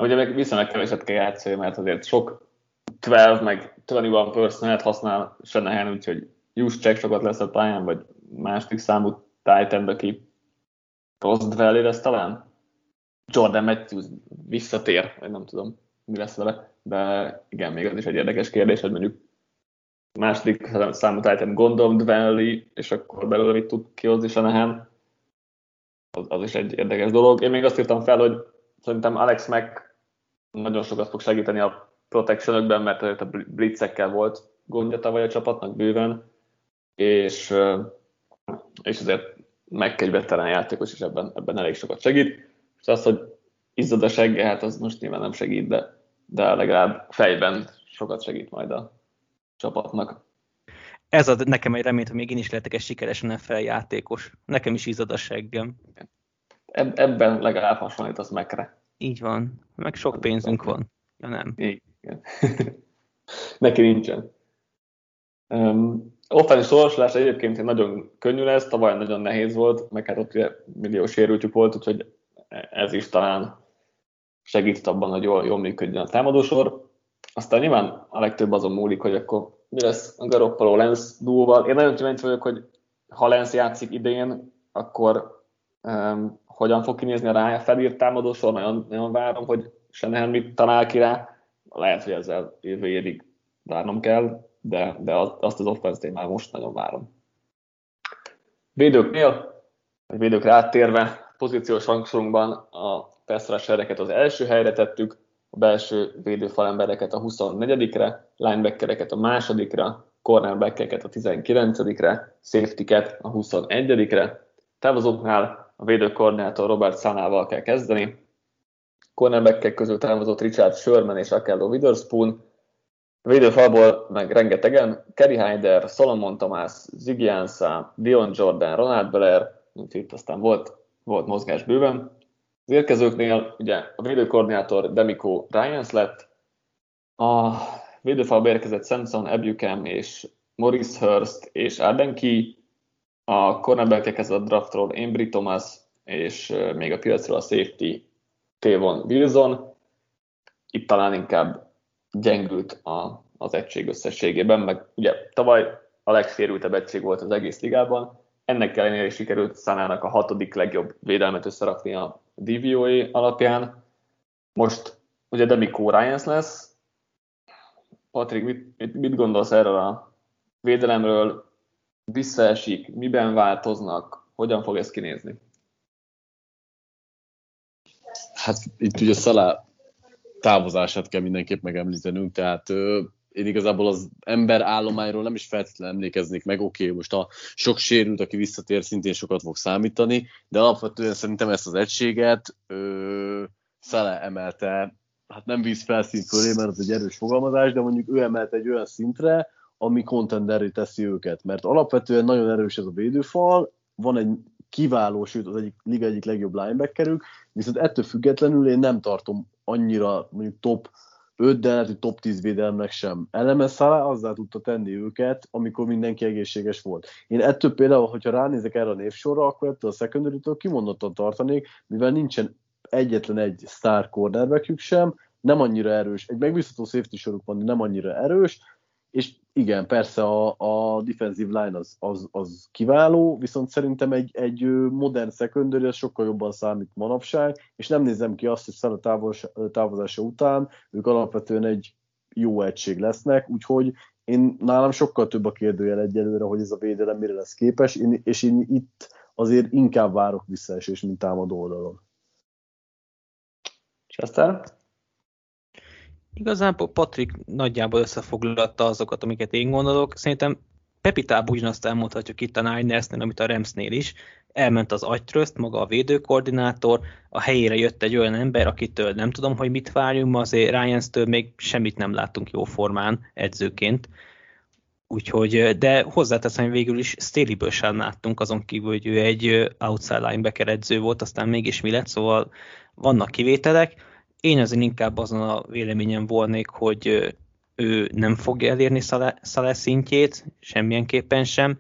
Ugye meg viszonylag keveset kell játszani, mert azért sok 12 meg 21 personet használ Shanahan, úgyhogy Juszcsek sokat lesz a pályán, vagy második számú Titan, aki Ross Dwelly lesz talán? Jordan Matthews visszatér, vagy nem tudom, mi lesz vele, de igen, még az is egy érdekes kérdés, hogy mondjuk második számú Titan gondolom Dwelly, és akkor belőle mit tud kihozni Shanahan, az, az is egy érdekes dolog. Én még azt írtam fel, hogy szerintem Alex Mack nagyon sokat fog segíteni a protection mert a blitzekkel volt gondja tavaly a csapatnak bőven, és, és azért meg egy veterán játékos is ebben, ebben elég sokat segít. És az, hogy izzad a segge, hát az most nyilván nem segít, de, de legalább fejben sokat segít majd a csapatnak. Ez ad nekem egy reményt, hogy még én is lehetek egy sikeres NFL játékos. Nekem is izzad a seggem. Ebben legalább hasonlít az mekre. Így van. Meg sok pénzünk van. Ja, nem. Igen. Neki nincsen. Um, offense sorsolás egyébként nagyon könnyű lesz, tavaly nagyon nehéz volt, meg hát ott ugye millió sérültjük volt, úgyhogy ez is talán segít abban, hogy jól, jól működjön a támadósor. Aztán nyilván a legtöbb azon múlik, hogy akkor mi lesz a Garoppolo Lenz duóval. Én nagyon kíváncsi vagyok, hogy ha Lenz játszik idén, akkor um, hogyan fog kinézni a rája felírt támadósor, nagyon, nagyon várom, hogy Shanahan mit talál ki rá. Lehet, hogy ezzel jövő évig várnom kell, de, de azt az offense már most nagyon várom. Védőknél, vagy védőkre áttérve, pozíciós rangsorunkban a pass az első helyre tettük, a belső védőfalembereket a 24-re, linebackereket a másodikra, cornerbackeket a 19-re, safety-ket a 21-re. Távozóknál a védőkoordinátor Robert Szánával kell kezdeni, cornerbackek közül távozott Richard Sherman és Akello Witherspoon, a védőfalból meg rengetegen, Kerry Hyder, Solomon Thomas, Ziggy Ansah, Dion Jordan, Ronald Blair, úgyhogy itt aztán volt, volt mozgás bőven. Az érkezőknél ugye a védőkoordinátor Demico Ryans lett, a védőfalba érkezett Samson Ebucam és Morris Hurst és Arden Key, a cornerbackekhez a draftról Embry Thomas, és még a piacról a safety Tavon Wilson. Itt talán inkább gyengült a, az egység összességében, meg ugye tavaly a legsérültebb egység volt az egész ligában, ennek ellenére sikerült Szánának a hatodik legjobb védelmet összerakni a DVOA alapján. Most ugye Demico Ryans lesz. Patrik, mit, mit gondolsz erről a védelemről? Visszaesik, miben változnak, hogyan fog ez kinézni? Hát itt ugye Szalá távozását kell mindenképp megemlítenünk, tehát én igazából az ember állományról nem is feltétlenül emlékeznék meg, oké, okay, most a sok sérült, aki visszatér, szintén sokat fog számítani, de alapvetően szerintem ezt az egységet ö, Szele emelte, hát nem víz felszín fölé, mert az egy erős fogalmazás, de mondjuk ő emelte egy olyan szintre, ami contenderri teszi őket, mert alapvetően nagyon erős ez a védőfal, van egy kiváló, sőt az egyik liga egyik legjobb linebackerük, viszont ettől függetlenül én nem tartom annyira mondjuk top 5, de lehet, hogy top 10 védelmnek sem. Eleme Szalá azzá tudta tenni őket, amikor mindenki egészséges volt. Én ettől például, hogyha ránézek erre a névsorra, akkor ettől a secondary kimondottan tartanék, mivel nincsen egyetlen egy star cornerbackjük sem, nem annyira erős, egy megbízható safety soruk van, de nem annyira erős, és igen, persze a, a defensive line az, az, az kiváló, viszont szerintem egy, egy modern secondary sokkal jobban számít manapság, és nem nézem ki azt, hogy Szara távos, távozása után ők alapvetően egy jó egység lesznek, úgyhogy én nálam sokkal több a kérdőjel egyelőre, hogy ez a védelem mire lesz képes, én, és én itt azért inkább várok visszaesés, mint támadó oldalon. Chester? Igazából Patrik nagyjából összefoglalta azokat, amiket én gondolok. Szerintem Pepitából ugyanazt elmondhatjuk itt a Ninersnél, amit a Ramsnél is. Elment az agytrözt, maga a védőkoordinátor, a helyére jött egy olyan ember, akitől nem tudom, hogy mit várjunk, azért Ryans-től még semmit nem láttunk jó formán edzőként. Úgyhogy, de hozzáteszem, hogy végül is Staley-ből sem láttunk, azon kívül, hogy ő egy outside linebacker edző volt, aztán mégis mi lett, szóval vannak kivételek. Én azért inkább azon a véleményem volnék, hogy ő nem fogja elérni Szale szintjét, semmilyenképpen sem.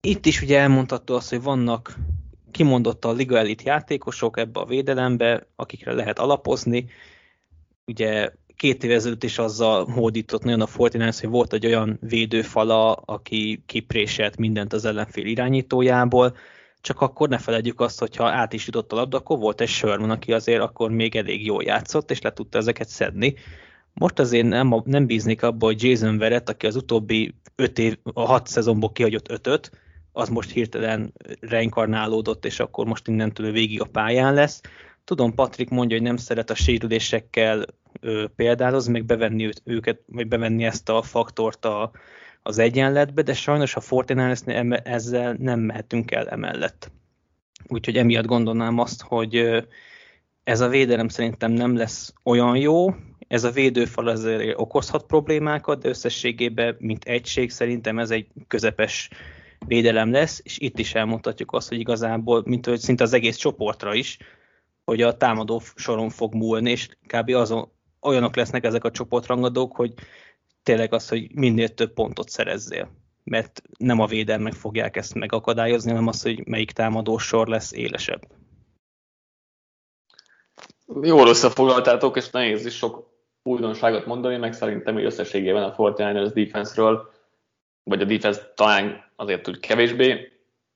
Itt is ugye elmondható az, hogy vannak kimondott a liga elit játékosok ebbe a védelembe, akikre lehet alapozni. Ugye két év ezelőtt is azzal hódított nagyon a Fortinance, hogy volt egy olyan védőfala, aki kipréselt mindent az ellenfél irányítójából, csak akkor ne felejtjük azt, hogyha át is jutott a labda, akkor volt egy Sherman, aki azért akkor még elég jól játszott, és le tudta ezeket szedni. Most azért nem, nem bíznék abba, hogy Jason Verrett, aki az utóbbi öt év, a hat szezonból kihagyott ötöt, az most hirtelen reinkarnálódott, és akkor most innentől végig a pályán lesz. Tudom, Patrik mondja, hogy nem szeret a sérülésekkel ö, példálozni, meg bevenni őket, vagy bevenni ezt a faktort a, az egyenletbe, de sajnos a fortinanders ezzel nem mehetünk el emellett. Úgyhogy emiatt gondolnám azt, hogy ez a védelem szerintem nem lesz olyan jó, ez a védőfal azért okozhat problémákat, de összességében, mint egység, szerintem ez egy közepes védelem lesz, és itt is elmondhatjuk azt, hogy igazából, mint hogy szinte az egész csoportra is, hogy a támadó soron fog múlni, és kb. azon, olyanok lesznek ezek a csoportrangadók, hogy tényleg az, hogy minél több pontot szerezzél. Mert nem a védelmek fogják ezt megakadályozni, hanem az, hogy melyik támadó sor lesz élesebb. Jól összefoglaltátok, és nehéz is sok újdonságot mondani, meg szerintem hogy összességében a 49ers defense-ről, vagy a defense talán azért úgy kevésbé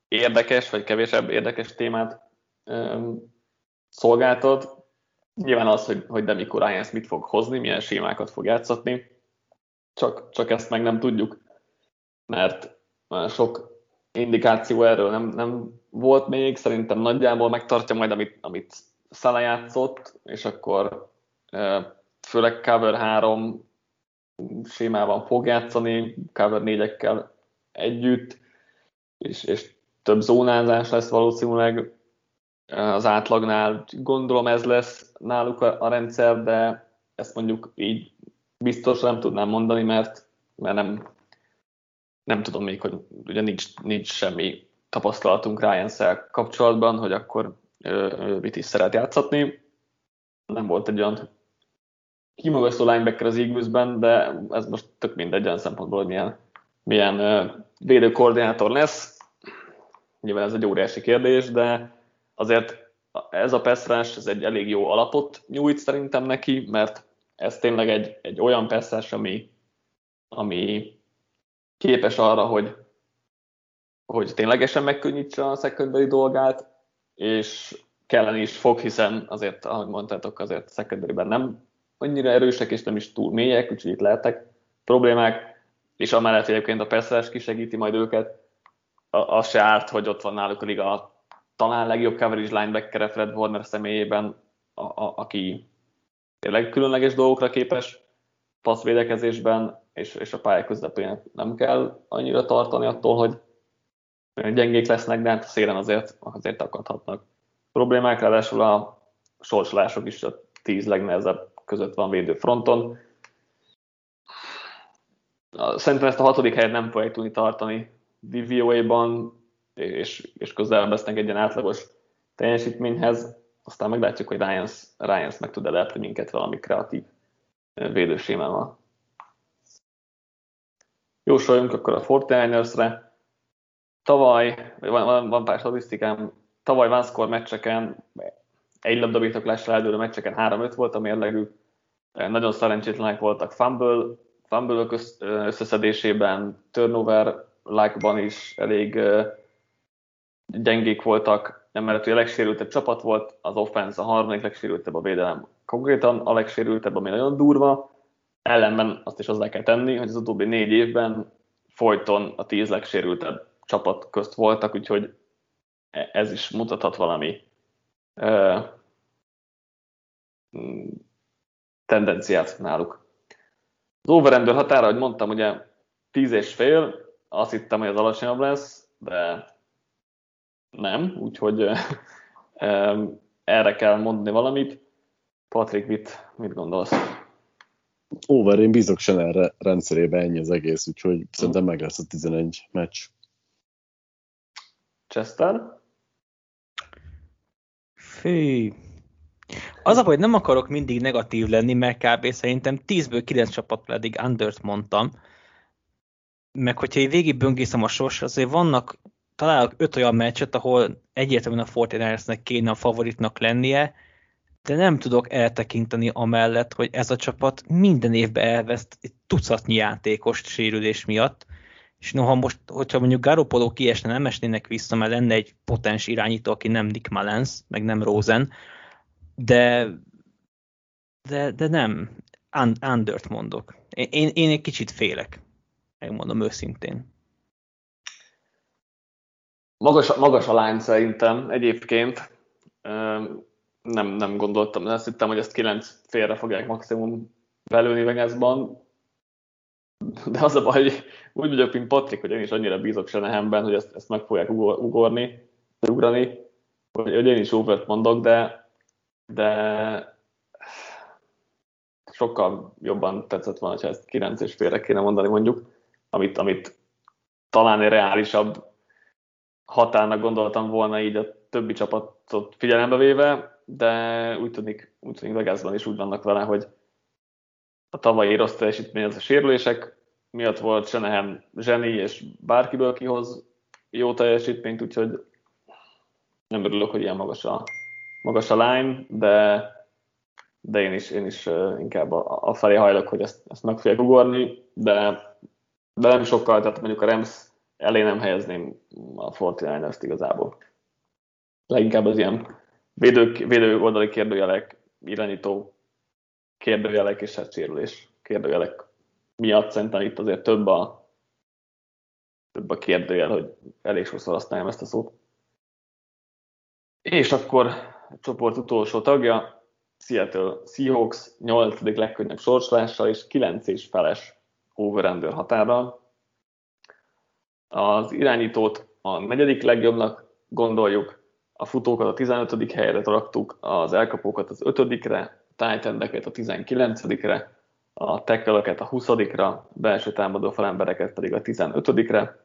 érdekes, vagy kevésebb érdekes témát um, szolgáltat. Nyilván az, hogy, hogy Demico Ryans mit fog hozni, milyen sémákat fog játszatni, csak, csak ezt meg nem tudjuk, mert sok indikáció erről nem, nem volt még, szerintem nagyjából megtartja majd, amit, amit Szala játszott, és akkor főleg cover 3 sémában fog játszani, cover 4-ekkel együtt, és, és több zónázás lesz valószínűleg az átlagnál. Gondolom ez lesz náluk a, a rendszer, de ezt mondjuk így biztos nem tudnám mondani, mert, mert nem, nem tudom még, hogy ugye nincs, nincs semmi tapasztalatunk ryan kapcsolatban, hogy akkor mit is szeret játszatni. Nem volt egy olyan kimagasztó linebacker az Eaglesben, de ez most tök mindegy olyan szempontból, hogy milyen, milyen védőkoordinátor lesz. Nyilván ez egy óriási kérdés, de azért ez a pass ez egy elég jó alapot nyújt szerintem neki, mert ez tényleg egy, egy olyan passzás, ami, ami képes arra, hogy, hogy ténylegesen megkönnyítse a secondary dolgát, és kellene is fog, hiszen azért, ahogy mondtátok, azért secondary nem annyira erősek, és nem is túl mélyek, úgyhogy itt lehetek problémák, és amellett egyébként a passzás kisegíti majd őket, az se árt, hogy ott van náluk a liga talán legjobb coverage linebacker Fred Warner személyében, a, a, aki tényleg különleges dolgokra képes passzvédekezésben, és, és a pálya közepén. Nem kell annyira tartani attól, hogy gyengék lesznek, de hát szélen azért, azért akadhatnak. Problémák, ráadásul a sorsolások is a tíz legnehezebb között van védő fronton. Szerintem ezt a hatodik helyet nem fogják tudni tartani DVOA-ban, és, és közel lesznek egy ilyen átlagos teljesítményhez aztán meglátjuk, hogy Ryans, Ryans meg tud elepni minket valami kreatív védősémával. Jósoljunk akkor a Fortiners-re. Tavaly, van, van, van pár statisztikám, tavaly Vanskor meccseken, egy labdabirtoklásra eldőlő meccseken 3-5 volt a mérlegük, nagyon szerencsétlenek voltak fumble, fumble összeszedésében, turnover like is elég gyengék voltak, emellett, hogy a legsérültebb csapat volt, az offense a harmadik legsérültebb, a védelem konkrétan a legsérültebb, ami nagyon durva, ellenben azt is hozzá kell tenni, hogy az utóbbi négy évben folyton a tíz legsérültebb csapat közt voltak, úgyhogy ez is mutathat valami tendenciát náluk. Az over határa, ahogy mondtam, ugye 10 és fél, azt hittem, hogy az alacsonyabb lesz, de nem, úgyhogy erre kell mondani valamit. Patrik, mit, mit gondolsz? Over, én bízok erre rendszerébe ennyi az egész, úgyhogy hmm. szerintem meg lesz a 11 meccs. Chester? Fű. Az a hogy nem akarok mindig negatív lenni, mert kb. szerintem 10-ből 9 csapat pedig undert mondtam. Meg hogyha én végig böngészem a sors, azért vannak, találok öt olyan meccset, ahol egyértelműen a Fortinersnek kéne a favoritnak lennie, de nem tudok eltekinteni amellett, hogy ez a csapat minden évben elveszt egy tucatnyi játékost sérülés miatt, és noha most, hogyha mondjuk Garoppolo kiesne, nem esnének vissza, mert lenne egy potens irányító, aki nem Nick Malens, meg nem Rosen, de, de, de nem, Undert mondok. Én, én egy kicsit félek, megmondom őszintén. Magas, magas a lány szerintem egyébként. Nem, nem gondoltam, azt hittem, hogy ezt kilenc félre fogják maximum belőni Vegasban, de az a baj, hogy úgy vagyok, mint Patrik, hogy én is annyira bízok Senehemben, hogy ezt, ezt meg fogják ugorni, ugrani, hogy, hogy én is overt mondok, de, de sokkal jobban tetszett volna, ha ezt 9 és félre kéne mondani mondjuk, amit, amit talán egy reálisabb határnak gondoltam volna így a többi csapatot figyelembe véve, de úgy tűnik, úgy tűnik Vegasban is úgy vannak vele, hogy a tavalyi rossz teljesítmény az a sérülések miatt volt Senehem zseni, és bárkiből kihoz jó teljesítményt, úgyhogy nem örülök, hogy ilyen magas a, magas a line, de, de én is, én is inkább a, a felé hajlok, hogy ezt, ezt meg fogják ugorni, de, de nem sokkal, tehát mondjuk a Rams elé nem helyezném a 49 igazából. Leginkább az ilyen védő, védő oldali kérdőjelek, irányító kérdőjelek és hát sérülés kérdőjelek miatt szerintem itt azért több a, több a kérdőjel, hogy elég sokszor használjam ezt a szót. És akkor a csoport utolsó tagja, Seattle Seahawks 8. legkönnyebb sorsolással és 9 és feles over határral. Az irányítót a negyedik legjobbnak gondoljuk, a futókat a 15. helyre raktuk, az elkapókat az 5-re, tight a 19-re, a tekkelöket a 20-ra, belső támadó felembereket pedig a 15-re.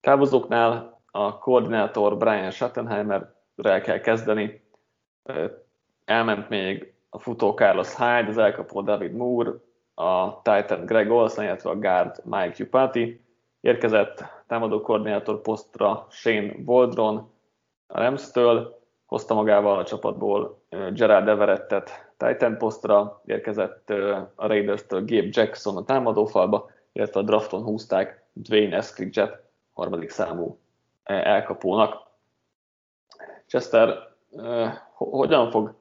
Távozóknál a koordinátor Brian Schattenheimer-rel kell kezdeni, elment még a futó Carlos Hyde, az elkapó David Moore, a Titan Greg Olsen, illetve a guard Mike Jupati, érkezett támadó koordinátor posztra Shane Waldron a Rams-től, hozta magával a csapatból Gerard Everettet Titan posztra érkezett a Raiders-től Gabe Jackson a támadófalba, illetve a drafton húzták Dwayne Eskridget harmadik számú elkapónak. Chester, hogyan fog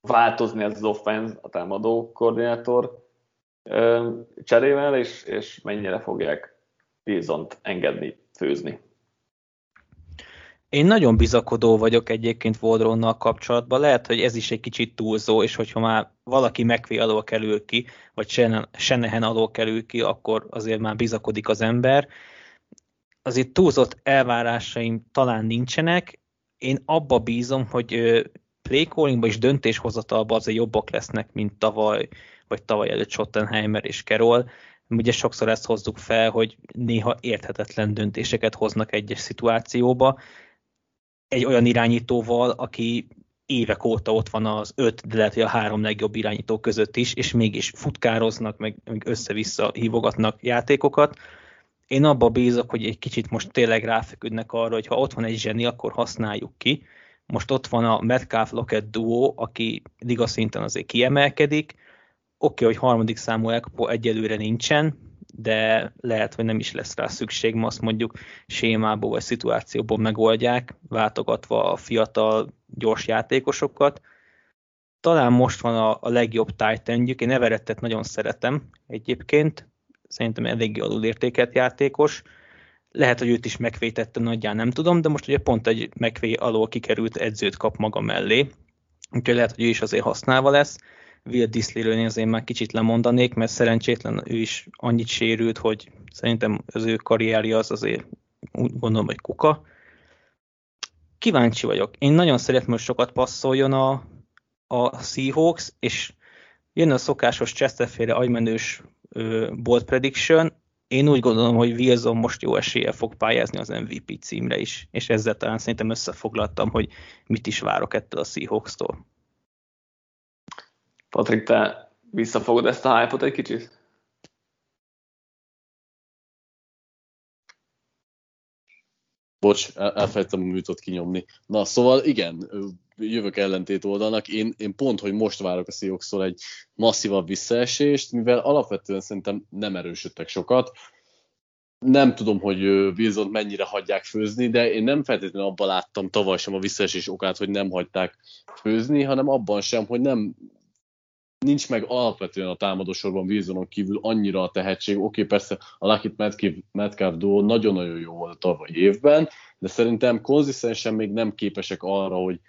változni ez az offense a támadó koordinátor cserével, és, és mennyire fogják Wilson-t engedni főzni? Én nagyon bizakodó vagyok egyébként Voldronnal kapcsolatban, lehet, hogy ez is egy kicsit túlzó, és hogyha már valaki megvé alól kerül ki, vagy Senehen alól kerül ki, akkor azért már bizakodik az ember. Azért túlzott elvárásaim talán nincsenek, én abba bízom, hogy playcallingban és döntéshozatalban azért jobbak lesznek, mint tavaly, vagy tavaly előtt Schottenheimer és Kerol. Ugye sokszor ezt hozzuk fel, hogy néha érthetetlen döntéseket hoznak egyes szituációba, egy olyan irányítóval, aki évek óta ott van az öt, de lehet, hogy a három legjobb irányító között is, és mégis futkároznak, meg, meg össze-vissza hívogatnak játékokat. Én abba bízok, hogy egy kicsit most tényleg ráfeküdnek arra, hogy ha ott van egy zseni, akkor használjuk ki. Most ott van a Metcalf Lockett duo, aki liga szinten azért kiemelkedik. Oké, okay, hogy harmadik számú elkapó egyelőre nincsen, de lehet, hogy nem is lesz rá szükség, ma azt mondjuk sémából vagy szituációból megoldják, váltogatva a fiatal, gyors játékosokat. talán most van a, a legjobb Titanjük, én Everettet nagyon szeretem egyébként, szerintem eléggé alulértékelt játékos, lehet, hogy őt is megvétette nagyján, nem tudom, de most ugye pont egy megvé alól kikerült edzőt kap maga mellé, úgyhogy lehet, hogy ő is azért használva lesz. Will Disleyről én azért már kicsit lemondanék, mert szerencsétlen ő is annyit sérült, hogy szerintem az ő karrierje az azért úgy gondolom, hogy kuka. Kíváncsi vagyok. Én nagyon szeretem, hogy sokat passzoljon a, a Seahawks, és jön a szokásos Chesterfére agymenős bold prediction, én úgy gondolom, hogy Wilson most jó esélye fog pályázni az MVP címre is, és ezzel talán szerintem összefoglaltam, hogy mit is várok ettől a Seahawks-tól. Patrik, te visszafogod ezt a hype egy kicsit? Bocs, elfelejtettem a műtot kinyomni. Na, szóval igen, jövök ellentét oldalnak. Én, én pont, hogy most várok a seahawks egy masszívabb visszaesést, mivel alapvetően szerintem nem erősödtek sokat. Nem tudom, hogy Wilson mennyire hagyják főzni, de én nem feltétlenül abban láttam tavaly sem a visszaesés okát, hogy nem hagyták főzni, hanem abban sem, hogy nem nincs meg alapvetően a támadósorban Wilsonon kívül annyira a tehetség. Oké, okay, persze a Lucky Metcalf, Metcalf duo nagyon-nagyon jó volt a tavaly évben, de szerintem konzisztensen még nem képesek arra, hogy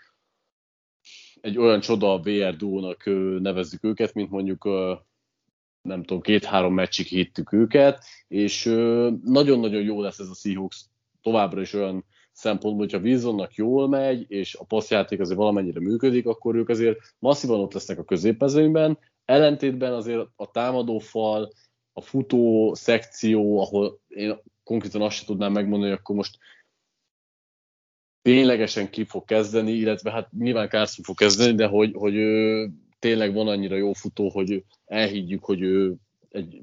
egy olyan csoda VR duónak nevezzük őket, mint mondjuk nem tudom, két-három meccsig hittük őket, és nagyon-nagyon jó lesz ez a Seahawks továbbra is olyan szempontból, hogyha Wilsonnak jól megy, és a passzjáték azért valamennyire működik, akkor ők azért masszívan ott lesznek a középmezőnyben, ellentétben azért a támadó fal, a futó szekció, ahol én konkrétan azt sem tudnám megmondani, hogy akkor most ténylegesen ki fog kezdeni, illetve hát nyilván Carson fog kezdeni, de hogy, hogy ő tényleg van annyira jó futó, hogy elhiggyük, hogy ő egy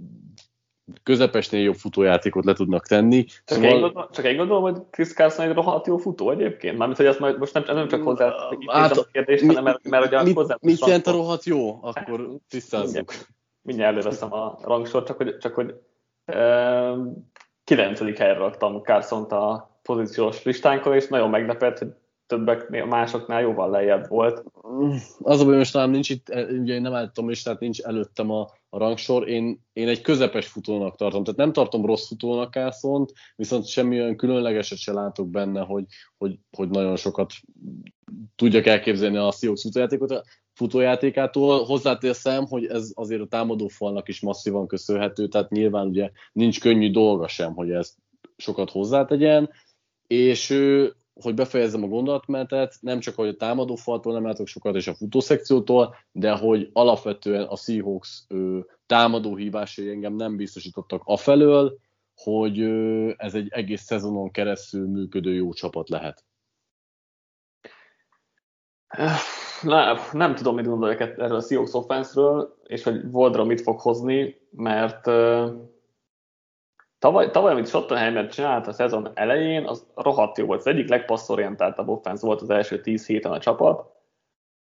közepesnél jobb futójátékot le tudnak tenni. Csak, szóval... én, gondolom, csak én gondolom, hogy Chris Carson egy rohadt jó futó egyébként. Mármint, hogy ezt majd most nem, nem csak hozzá hát, a kérdést, hanem mert, mert ugye mit, hozzá mit jelent a rohadt jó? Akkor tisztázzuk. Mindjárt, mindjárt előveszem a rangsort, csak hogy, csak hogy 9. helyre raktam Carson-t a pozíciós listánkon, és nagyon meglepett, hogy többek másoknál jóval lejjebb volt. Az a baj, most talán nincs itt, ugye én nem állítom listát, nincs előttem a, a rangsor, én, én egy közepes futónak tartom, tehát nem tartom rossz futónak Kászont, viszont semmi olyan különlegeset se látok benne, hogy, hogy, hogy nagyon sokat tudjak elképzelni a Seahawks futójátékot, futójátékától. Hozzáteszem, hogy ez azért a támadó falnak is masszívan köszönhető, tehát nyilván ugye nincs könnyű dolga sem, hogy ezt sokat hozzátegyen, és hogy befejezzem a gondolatmenetet, nem csak hogy a támadó faltól nem látok sokat, és a futószekciótól, de hogy alapvetően a Seahawks ö, támadó hívásai engem nem biztosítottak afelől, hogy ö, ez egy egész szezonon keresztül működő jó csapat lehet. Na, nem tudom, mit gondolják erről a Seahawks offense és hogy Voldra mit fog hozni, mert Tavaly, tavaly amit Schottenheimer csinált a szezon elején, az rohadt jó volt. Az egyik legpasszorientáltabb offense volt az első 10 héten a csapat,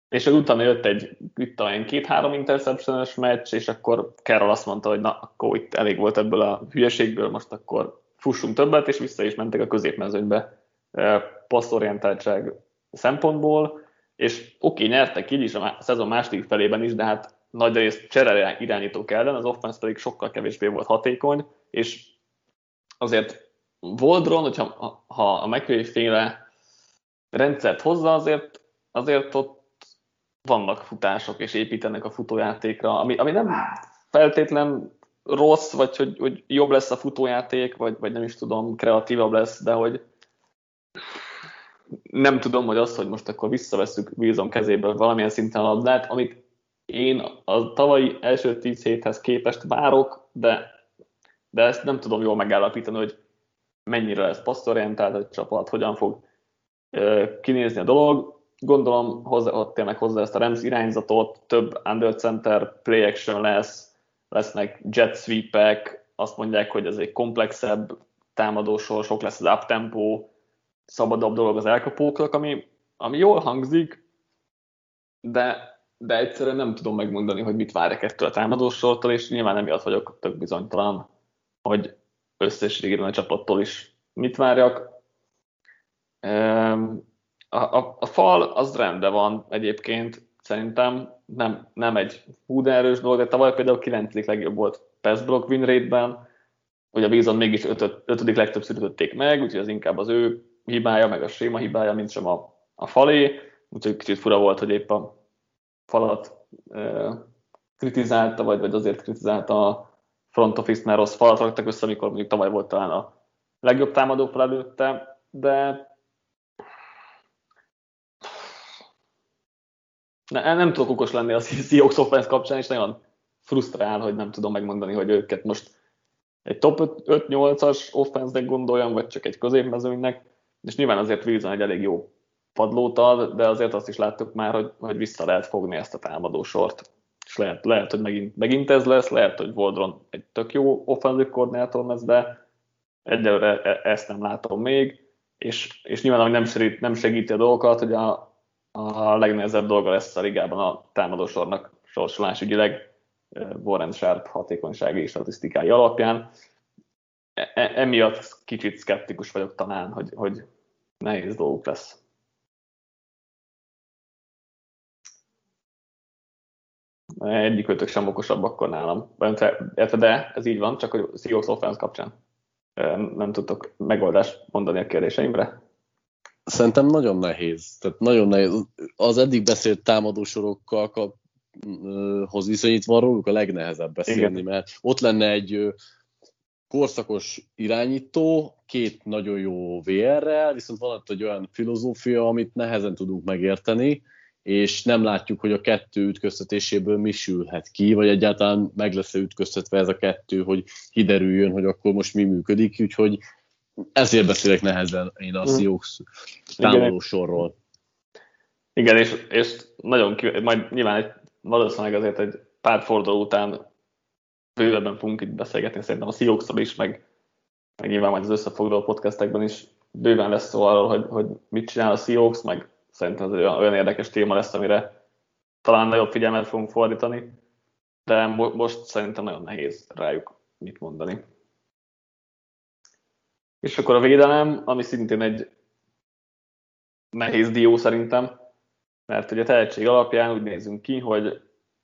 és utána jött egy, itt egy két-három interception meccs, és akkor Carroll azt mondta, hogy na, akkor itt elég volt ebből a hülyeségből, most akkor fussunk többet, és vissza is mentek a középmezőnybe passzorientáltság szempontból, és oké, okay, nyertek így is a szezon második felében is, de hát nagy részt csere irányítók ellen, az offense pedig sokkal kevésbé volt hatékony, és azért Voldron, hogyha ha a McVay féle rendszert hozza, azért, azért ott vannak futások, és építenek a futójátékra, ami, ami nem feltétlen rossz, vagy hogy, hogy jobb lesz a futójáték, vagy, vagy nem is tudom, kreatívabb lesz, de hogy nem tudom, hogy az, hogy most akkor visszaveszünk Wilson kezéből valamilyen szinten a labdát, amit én a tavalyi első tíz héthez képest várok, de de ezt nem tudom jól megállapítani, hogy mennyire lesz passzorientált a csapat, hogyan fog kinézni a dolog. Gondolom, hozzá, ott tényleg hozzá ezt a Rams irányzatot, több under center play action lesz, lesznek jet sweepek, azt mondják, hogy ez egy komplexebb támadósor, sok lesz az uptempo, szabadabb dolog az elkapóknak, ami, ami jól hangzik, de, de egyszerűen nem tudom megmondani, hogy mit várják ettől a támadósortól, és nyilván emiatt vagyok tök bizonytalan hogy összességében a csapattól is mit várjak. A, a, a fal az rendben van egyébként, szerintem nem, nem egy hú de erős dolog, de tavaly például 9. legjobb volt pass block win rate-ben, hogy a Bison mégis 5. legtöbbször ütötték meg, úgyhogy az inkább az ő hibája, meg a séma hibája, mint sem a, a falé, úgyhogy kicsit fura volt, hogy épp a falat e, kritizálta, vagy, vagy azért kritizálta a front office-nál rossz falat raktak össze, amikor mondjuk tavaly volt talán a legjobb támadó előtte, de ne, nem tudok okos lenni a Seahawks offense kapcsán, és nagyon frusztrál, hogy nem tudom megmondani, hogy őket most egy top 5-8-as offense gondoljam, vagy csak egy középmezőnynek, és nyilván azért Wilson egy elég jó padlót ad, de azért azt is láttuk már, hogy, hogy vissza lehet fogni ezt a támadó sort. És lehet, lehet hogy megint, megint ez lesz, lehet, hogy Voldron egy tök jó offensive koordinátor lesz, de egyelőre e, ezt nem látom még, és, és nyilván ami nem segíti, nem segíti a dolgokat, hogy a, a legnehezebb dolga lesz a ligában a támadósornak sorsolás ügyileg Warren Sharp hatékonysági és statisztikái alapján. E- e- emiatt kicsit szkeptikus vagyok talán, hogy, hogy nehéz dolguk lesz. Egyik ötök sem okosabb akkor nálam. De ez így van, csak hogy Seahawks offense kapcsán nem tudtok megoldást mondani a kérdéseimre. Szerintem nagyon nehéz. Tehát nagyon nehéz. Az eddig beszélt támadósorokkal kap, hoz viszonyítva róluk a legnehezebb beszélni, Igen. mert ott lenne egy korszakos irányító, két nagyon jó VR-rel, viszont van ott egy olyan filozófia, amit nehezen tudunk megérteni, és nem látjuk, hogy a kettő ütköztetéséből mi sülhet ki, vagy egyáltalán meg lesz -e ütköztetve ez a kettő, hogy kiderüljön, hogy akkor most mi működik, úgyhogy ezért beszélek nehezen én a mhm. Seahawks támadó sorról. Igen, és, és nagyon ki, majd nyilván egy, valószínűleg azért egy pár forduló után bővebben fogunk itt beszélgetni, szerintem a seahawks is, meg, meg nyilván majd az összefoglaló podcastekben is bőven lesz szó arról, hogy, hogy mit csinál a Seahawks, meg szerintem ez olyan, olyan érdekes téma lesz, amire talán nagyobb figyelmet fogunk fordítani, de mo- most szerintem nagyon nehéz rájuk mit mondani. És akkor a védelem, ami szintén egy nehéz dió szerintem, mert ugye tehetség alapján úgy nézünk ki, hogy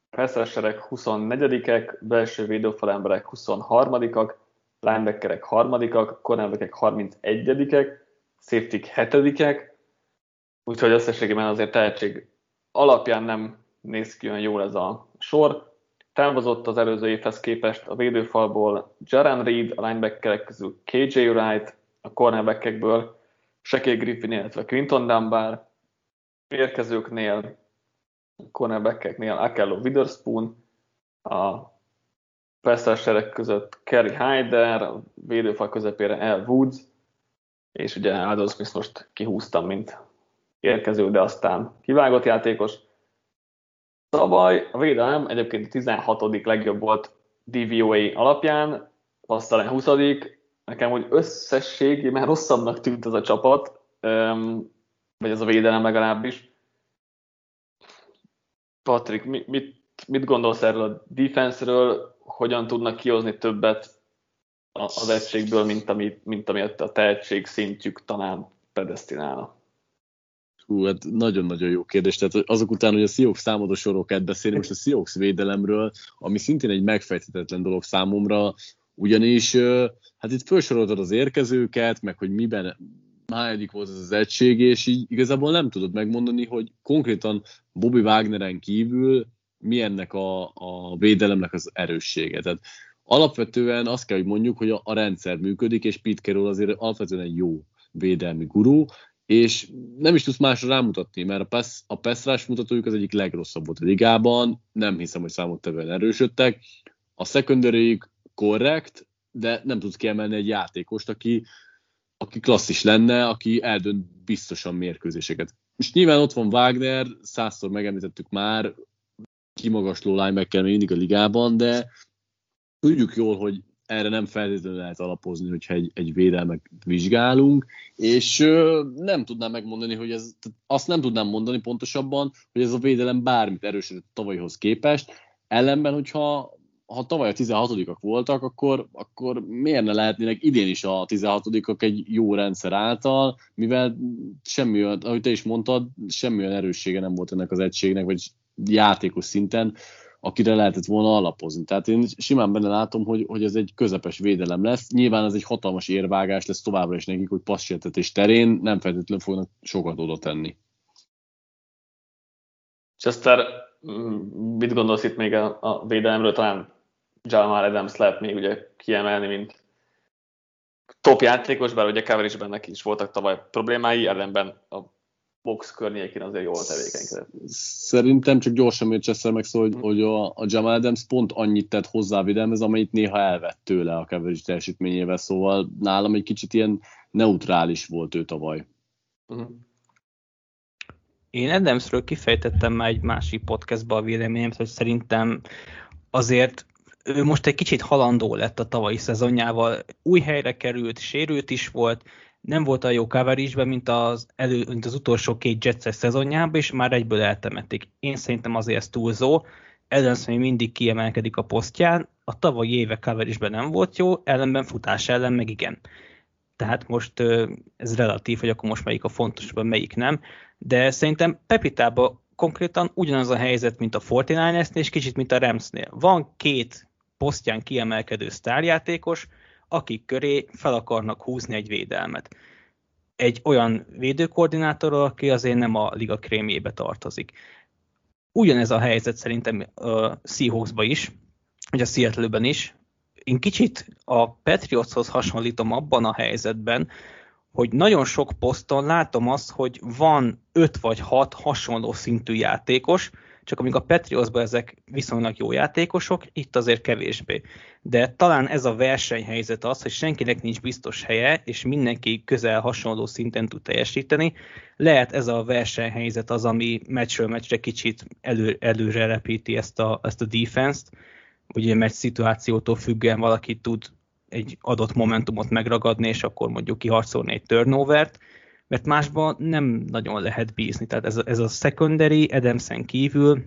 Fesszerserek 24-ek, belső védőfalemberek 23-ak, linebackerek 3-ak, cornerbackek 31-ek, safety 7-ek, úgyhogy összességében azért tehetség alapján nem néz ki olyan jól ez a sor. Távozott az előző évhez képest a védőfalból Jaran Reed, a linebackerek közül KJ Wright, a cornerbackekből Shekel Griffin, illetve Quinton Dunbar, érkezőknél, cornerbackeknél Akello Witherspoon, a sereg között Kerry Hyder, a védőfal közepére El Woods, és ugye Aldous Smith most kihúztam, mint érkező, de aztán kivágott játékos. Tavaly a védelem egyébként a 16. legjobb volt DVOA alapján, aztán 20. Nekem úgy összességében rosszabbnak tűnt ez a csapat, vagy ez a védelem legalábbis. Patrik, mit, mit gondolsz erről a defense-ről, hogyan tudnak kihozni többet az egységből, mint, ami, mint ami a tehetség szintjük talán predestinálna? Hú, hát nagyon-nagyon jó kérdés. Tehát azok után, hogy a Seahawks számadó sorokat beszélni, most a Seahawks védelemről, ami szintén egy megfejthetetlen dolog számomra, ugyanis hát itt felsoroltad az érkezőket, meg hogy miben hányadik volt ez az egység, és így igazából nem tudod megmondani, hogy konkrétan Bobby Wagneren kívül mi ennek a, a védelemnek az erőssége. Tehát alapvetően azt kell, hogy mondjuk, hogy a, a rendszer működik, és Pete Carroll azért alapvetően egy jó védelmi gurú, és nem is tudsz másra rámutatni, mert a pass, a pass mutatójuk az egyik legrosszabb volt a ligában, nem hiszem, hogy számottevően erősödtek. A secondary korrekt, de nem tudsz kiemelni egy játékost, aki, aki klasszis lenne, aki eldönt biztosan mérkőzéseket. És nyilván ott van Wagner, százszor megemlítettük már, kimagasló linebacker még mindig a ligában, de tudjuk jól, hogy erre nem feltétlenül lehet alapozni, hogyha egy, egy védelmet vizsgálunk, és ö, nem tudnám megmondani, hogy ez, azt nem tudnám mondani pontosabban, hogy ez a védelem bármit erősödött tavalyhoz képest, ellenben, hogyha ha tavaly a 16-ak voltak, akkor, akkor miért ne lehetnének idén is a 16-ak egy jó rendszer által, mivel semmi olyan, ahogy te is mondtad, semmi olyan erőssége nem volt ennek az egységnek, vagy játékos szinten, akire lehetett volna alapozni. Tehát én simán benne látom, hogy, hogy ez egy közepes védelem lesz. Nyilván ez egy hatalmas érvágás lesz továbbra is nekik, hogy passzsértetés terén nem feltétlenül fognak sokat oda tenni. Chester, mit gondolsz itt még a, a védelemről? Talán Jamal Adams lehet még ugye kiemelni, mint top játékos, bár ugye coverage neki is voltak tavaly problémái, ellenben a box környékén azért jól tevékenykedett. Szerintem csak gyorsan még Chester meg szól, hogy, hogy a, a Jamal Adams pont annyit tett hozzá védelmez, amit néha elvett tőle a coverage teljesítményével, szóval nálam egy kicsit ilyen neutrális volt ő tavaly. Uh-huh. Én Adamsről kifejtettem már egy másik podcastban a véleményemet, hogy szerintem azért ő most egy kicsit halandó lett a tavalyi szezonjával, új helyre került, sérült is volt, nem volt a jó coverage mint az, elő, mint az utolsó két Jetses szezonjában, és már egyből eltemették. Én szerintem azért ez túlzó. Adams még mindig kiemelkedik a posztján, a tavalyi éve coverage nem volt jó, ellenben futás ellen meg igen. Tehát most ez relatív, hogy akkor most melyik a fontosabb, melyik nem. De szerintem Pepitában konkrétan ugyanaz a helyzet, mint a 49 és kicsit, mint a Ramsnél. Van két posztján kiemelkedő sztárjátékos, akik köré fel akarnak húzni egy védelmet. Egy olyan védőkoordinátorral, aki azért nem a liga krémjébe tartozik. Ugyanez a helyzet szerintem a Seahawksban is, vagy a Seattle-ben is. Én kicsit a Patriotshoz hasonlítom abban a helyzetben, hogy nagyon sok poszton látom azt, hogy van öt vagy hat hasonló szintű játékos, csak amíg a Patriotsban ezek viszonylag jó játékosok, itt azért kevésbé. De talán ez a versenyhelyzet az, hogy senkinek nincs biztos helye, és mindenki közel hasonló szinten tud teljesíteni. Lehet ez a versenyhelyzet az, ami meccsről meccsre kicsit elő, előre repíti ezt a, ezt a defense-t, ugye meccs szituációtól függően valaki tud egy adott momentumot megragadni, és akkor mondjuk kiharcolni egy turnovert, mert másban nem nagyon lehet bízni. Tehát ez a, ez a secondary Adamsen kívül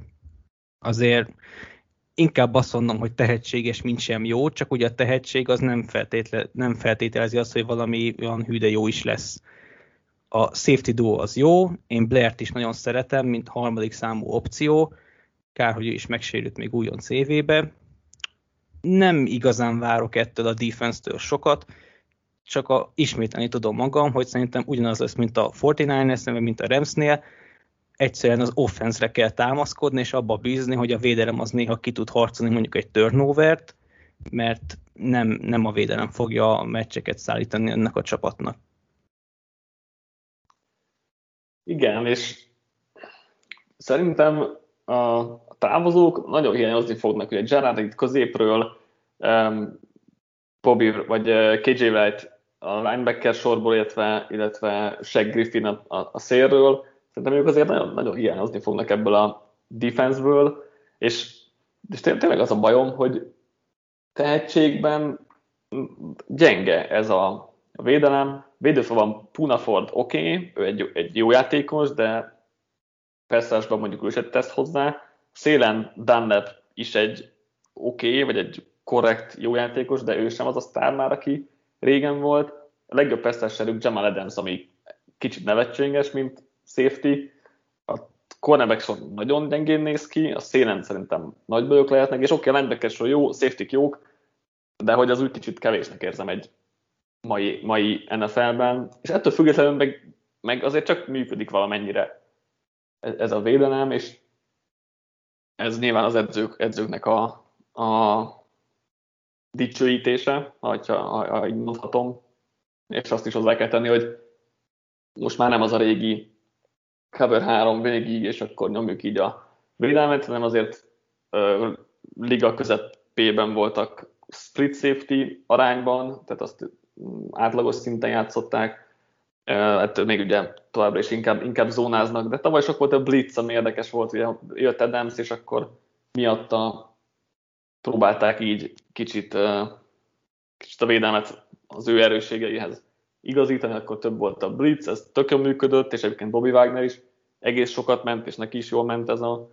azért inkább azt mondom, hogy tehetséges, mint sem jó, csak ugye a tehetség az nem, feltétle, nem feltételezi azt, hogy valami olyan hű, de jó is lesz. A safety duo az jó, én Blair-t is nagyon szeretem, mint harmadik számú opció, kár, hogy ő is megsérült még újon CV-be. Nem igazán várok ettől a defense-től sokat, csak a, ismételni tudom magam, hogy szerintem ugyanaz lesz, mint a 49ers, mint a Ramsnél, egyszerűen az offense kell támaszkodni, és abba bízni, hogy a védelem az néha ki tud harcolni mondjuk egy turnovert, mert nem, nem a védelem fogja a meccseket szállítani ennek a csapatnak. Igen, és szerintem a távozók nagyon hiányozni fognak, ugye Gerard itt középről, um, Bobby vagy KJ Wright a linebacker sorból, illetve, illetve Shaq Griffin a, a, a szélről. Szerintem ők azért nagyon, nagyon hiányozni fognak ebből a defenseből, és, és tényleg az a bajom, hogy tehetségben gyenge ez a, a védelem. Védőfalban Punaford oké, okay, ő egy, egy jó játékos, de persze mondjuk ő se tesz hozzá. Szélen Dunlap is egy oké, okay, vagy egy korrekt jó játékos, de ő sem az a sztár már, aki régen volt. A legjobb pesztesserük Jamal Adams, ami kicsit nevetséges, mint safety. A cornerback nagyon gyengén néz ki, a szélen szerintem nagy bajok lehetnek, és oké, okay, a jó, safety jók, de hogy az úgy kicsit kevésnek érzem egy mai, mai NFL-ben, és ettől függetlenül meg, meg azért csak működik valamennyire ez a védelem, és ez nyilván az edzők, edzőknek a, a dicsőítése, ha, ha, ha így mondhatom, és azt is hozzá kell tenni, hogy most már nem az a régi cover 3 végig, és akkor nyomjuk így a védelmet, hanem azért ö, liga közepében voltak split safety arányban, tehát azt átlagos szinten játszották, ettől még ugye továbbra is inkább, inkább zónáznak, de tavaly sok volt a blitz, ami érdekes volt, ugye jött Adams, és akkor miatta próbálták így kicsit, kicsit a védelmet az ő erősségeihez igazítani, akkor több volt a blitz, ez tökön működött, és egyébként Bobby Wagner is egész sokat ment, és neki is jól ment ez a,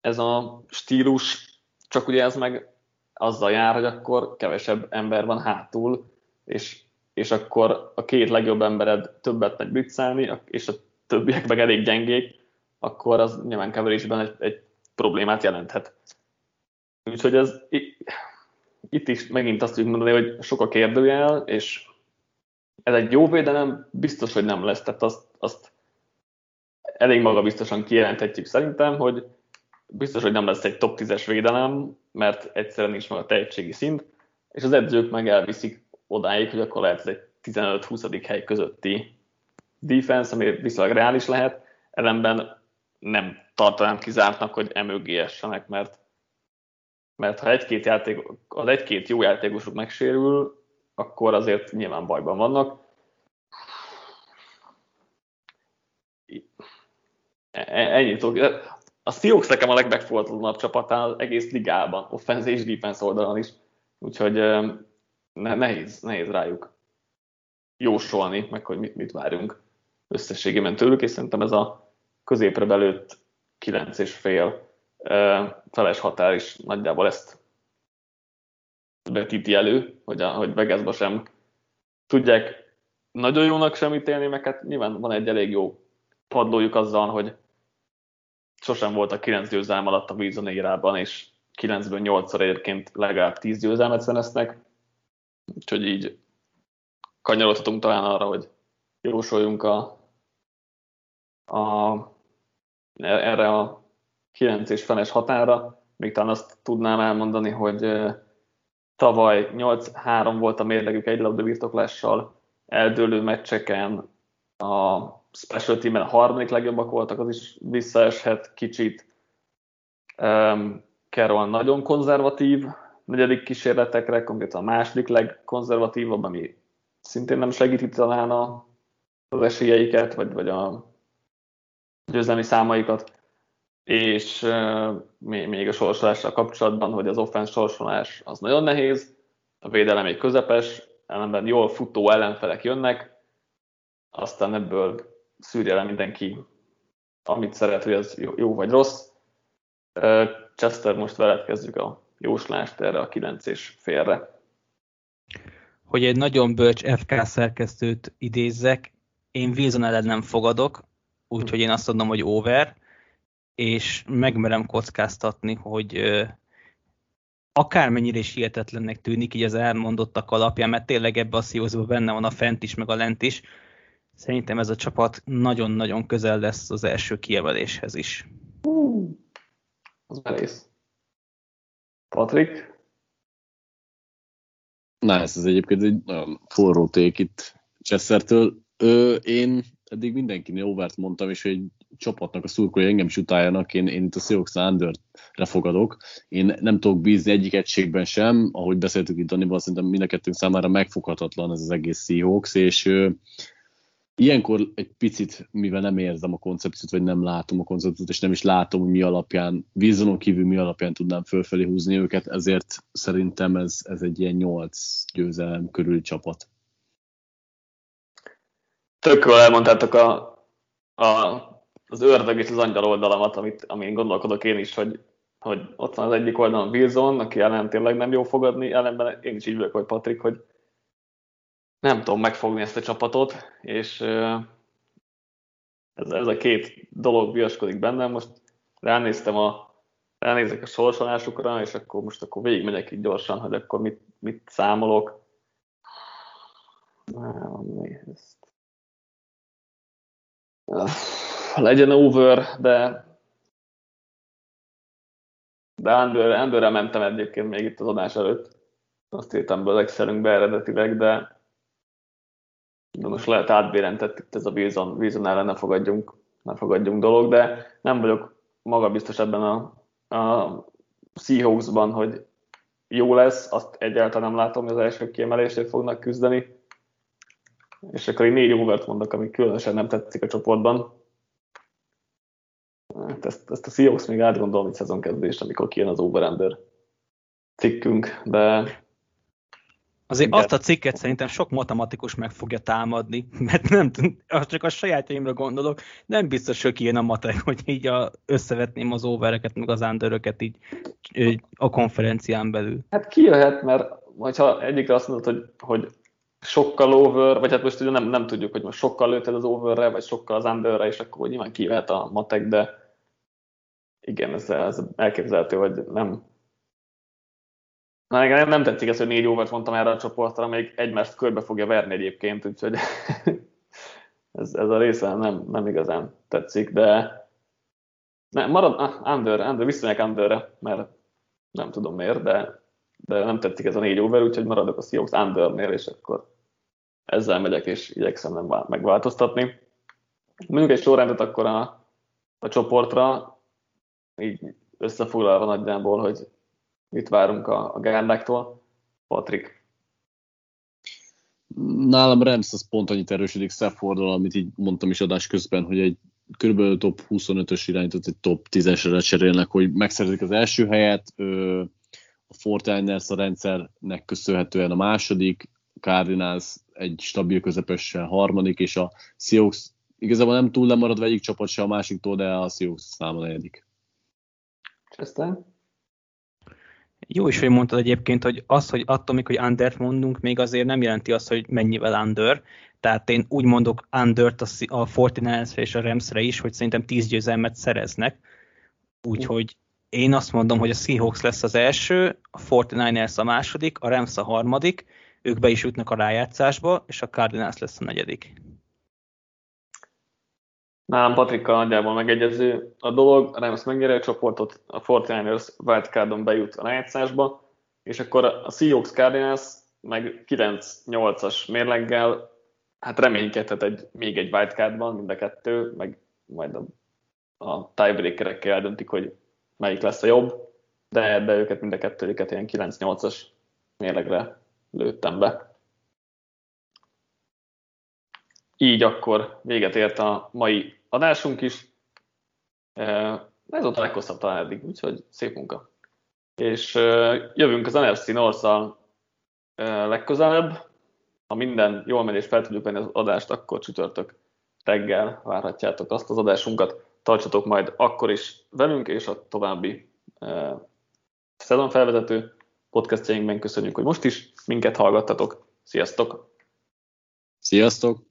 ez a stílus, csak ugye ez meg azzal jár, hogy akkor kevesebb ember van hátul, és, és akkor a két legjobb embered többet megy blitzelni, és a többiek meg elég gyengék, akkor az nyilván coverage egy, egy problémát jelenthet. Úgyhogy ez itt is megint azt tudjuk mondani, hogy sok a kérdőjel, és ez egy jó védelem, biztos, hogy nem lesz. Tehát azt, azt elég magabiztosan kijelenthetjük szerintem, hogy biztos, hogy nem lesz egy top 10-es védelem, mert egyszerűen nincs meg a tehetségi szint, és az edzők meg elviszik odáig, hogy akkor lehet ez egy 15-20. hely közötti defense, ami viszonylag reális lehet, ellenben nem tartanám kizártnak, hogy emögé essenek, mert, mert ha egy-két játék, az egy-két jó játékosuk megsérül, akkor azért nyilván bajban vannak. E-, ennyit tudok. A Seahawks nekem a legmegfogatlanabb csapatán egész ligában, offense és defense oldalon is. Úgyhogy nehéz, nehéz rájuk jósolni, meg hogy mit, mit várunk összességében tőlük, és szerintem ez a középre belőtt 9 és fél feles határ is nagyjából ezt vetíti elő, hogy, a, hogy Vegasba sem tudják nagyon jónak sem ítélni, meg hát nyilván van egy elég jó padlójuk azzal, hogy sosem volt a 9 győzelem alatt a Wilson érában, és 9-ből 8-szor egyébként legalább 10 győzelmet szereznek, úgyhogy így kanyarodhatunk talán arra, hogy jósoljunk a, a, erre a 9 és feles határa, még talán azt tudnám elmondani, hogy tavaly 8-3 volt a mérlegük egy labda birtoklással, eldőlő meccseken a special team a harmadik legjobbak voltak, az is visszaeshet kicsit. Um, Carroll nagyon konzervatív, negyedik kísérletekre, konkrétan a második legkonzervatívabb, ami szintén nem segíti talán a, az esélyeiket, vagy, vagy a győzelmi számaikat. És még a sorsolással kapcsolatban, hogy az offense sorsolás az nagyon nehéz, a védelem egy közepes, ellenben jól futó ellenfelek jönnek, aztán ebből szűrje le mindenki, amit szeret, hogy jó, jó vagy rossz. Chester, most veled kezdjük a jóslást erre a 9 és félre. Hogy egy nagyon bölcs FK szerkesztőt idézzek, én Wilson ellen nem fogadok, úgyhogy én azt mondom, hogy over, és megmerem kockáztatni, hogy akármennyire is hihetetlennek tűnik így az elmondottak alapján, mert tényleg ebbe a szívózóban benne van a fent is, meg a lent is, Szerintem ez a csapat nagyon-nagyon közel lesz az első kiemeléshez is. Uh, az merész. Patrik? Na, ez az egyébként egy nagyon forró ték itt Chessertől. Ö, én eddig mindenkinél overt mondtam, és hogy egy csapatnak a szurkolói engem is utáljanak, én, én itt a Seahawks Underre fogadok. Én nem tudok bízni egyik egységben sem, ahogy beszéltük itt Danival, szerintem mind a kettőnk számára megfoghatatlan ez az egész Seahawks, és ilyenkor egy picit, mivel nem érzem a koncepciót, vagy nem látom a koncepciót, és nem is látom, hogy mi alapján, vízonon kívül mi alapján tudnám fölfelé húzni őket, ezért szerintem ez, ez egy ilyen nyolc győzelem körül csapat. Tök jól elmondtátok a, a, az ördög és az angyal oldalamat, amit, amin gondolkodok én is, hogy, hogy ott van az egyik oldalon Wilson, aki ellen tényleg nem jó fogadni, ellenben én is így vagyok, hogy Patrik, hogy nem tudom megfogni ezt a csapatot, és ez, ez a két dolog viaskodik bennem. Most ránéztem a, ránézek a sorsolásukra, és akkor most akkor végigmegyek így gyorsan, hogy akkor mit, mit számolok. Legyen over, de de under, underre mentem egyébként még itt az adás előtt. Azt írtam be az Excelünkbe eredetileg, de de most lehet átbérentett itt ez a Wilson, Wilson ellen ne fogadjunk, ne fogadjunk dolog, de nem vagyok magabiztos ebben a, a Seahawksban, hogy jó lesz, azt egyáltalán nem látom, hogy az első kiemelésért fognak küzdeni. És akkor egy négy overt mondok, ami különösen nem tetszik a csoportban. Hát ezt, ezt a Seahawks még átgondolom itt szezonkezdés, amikor kijön az over cikkünk, de Azért Igen. azt a cikket szerintem sok matematikus meg fogja támadni, mert nem csak a sajátjaimra gondolok, nem biztos, hogy kijön a matek, hogy így a, összevetném az overeket, meg az underöket így a konferencián belül. Hát kijöhet, mert ha egyikre azt mondod, hogy, hogy sokkal over, vagy hát most ugye nem, nem tudjuk, hogy most sokkal lőtted az overre, vagy sokkal az underre, és akkor nyilván kijöhet a matek, de igen, ez, ez elképzelhető, hogy nem Na, nem, nem tetszik ez, hogy négy óvert mondtam erre a csoportra, még egymást körbe fogja verni egyébként, úgyhogy ez, ez a része nem, nem igazán tetszik, de ne, marad ah, under, under, visszamegyek underre, mert nem tudom miért, de, de nem tetszik ez a négy over, úgyhogy maradok a Seahawks undernél, és akkor ezzel megyek, és igyekszem nem megváltoztatni. Mondjuk egy sorrendet akkor a, a csoportra, így összefoglalva nagyjából, hogy mit várunk a, a gárdáktól. Patrik. Nálam Rams az pont annyit erősödik Staffordal, amit így mondtam is adás közben, hogy egy kb. top 25-ös irányított egy top 10-esre cserélnek, hogy megszerzik az első helyet, a Fortiners a rendszernek köszönhetően a második, Cardinals egy stabil közepessel harmadik, és a Seahawks igazából nem túl lemaradva egyik csapat se a másiktól, de a Seahawks száma negyedik. Aztán? Jó is, hogy mondtad egyébként, hogy az, hogy attól hogy undert mondunk, még azért nem jelenti azt, hogy mennyivel under. Tehát én úgy mondok undert a 49 és a Ramsre is, hogy szerintem 10 győzelmet szereznek. Úgyhogy én azt mondom, hogy a Seahawks lesz az első, a 49ers a második, a Rams a harmadik, ők be is jutnak a rájátszásba, és a Cardinals lesz a negyedik. Nálam Patrikkal nagyjából megegyező a dolog, a Rams megnyeri a csoportot, a 49ers wildcardon bejut a rájátszásba, és akkor a Seahawks Cardinals meg 9-8-as mérleggel hát reménykedhet egy, még egy wildcardban mind a kettő, meg majd a, a tiebreakerekkel eldöntik, hogy melyik lesz a jobb, de, de őket mind a kettőjüket ilyen 9-8-as mérlegre lőttem be. Így akkor véget ért a mai adásunk is. Ez volt a leghosszabb talán eddig, úgyhogy szép munka. És jövünk az NFC north legközelebb. Ha minden jól megy és fel tudjuk venni az adást, akkor csütörtök reggel várhatjátok azt az adásunkat. Tartsatok majd akkor is velünk, és a további szezonfelvezető podcastjainkben köszönjük, hogy most is minket hallgattatok. Sziasztok! Sziasztok!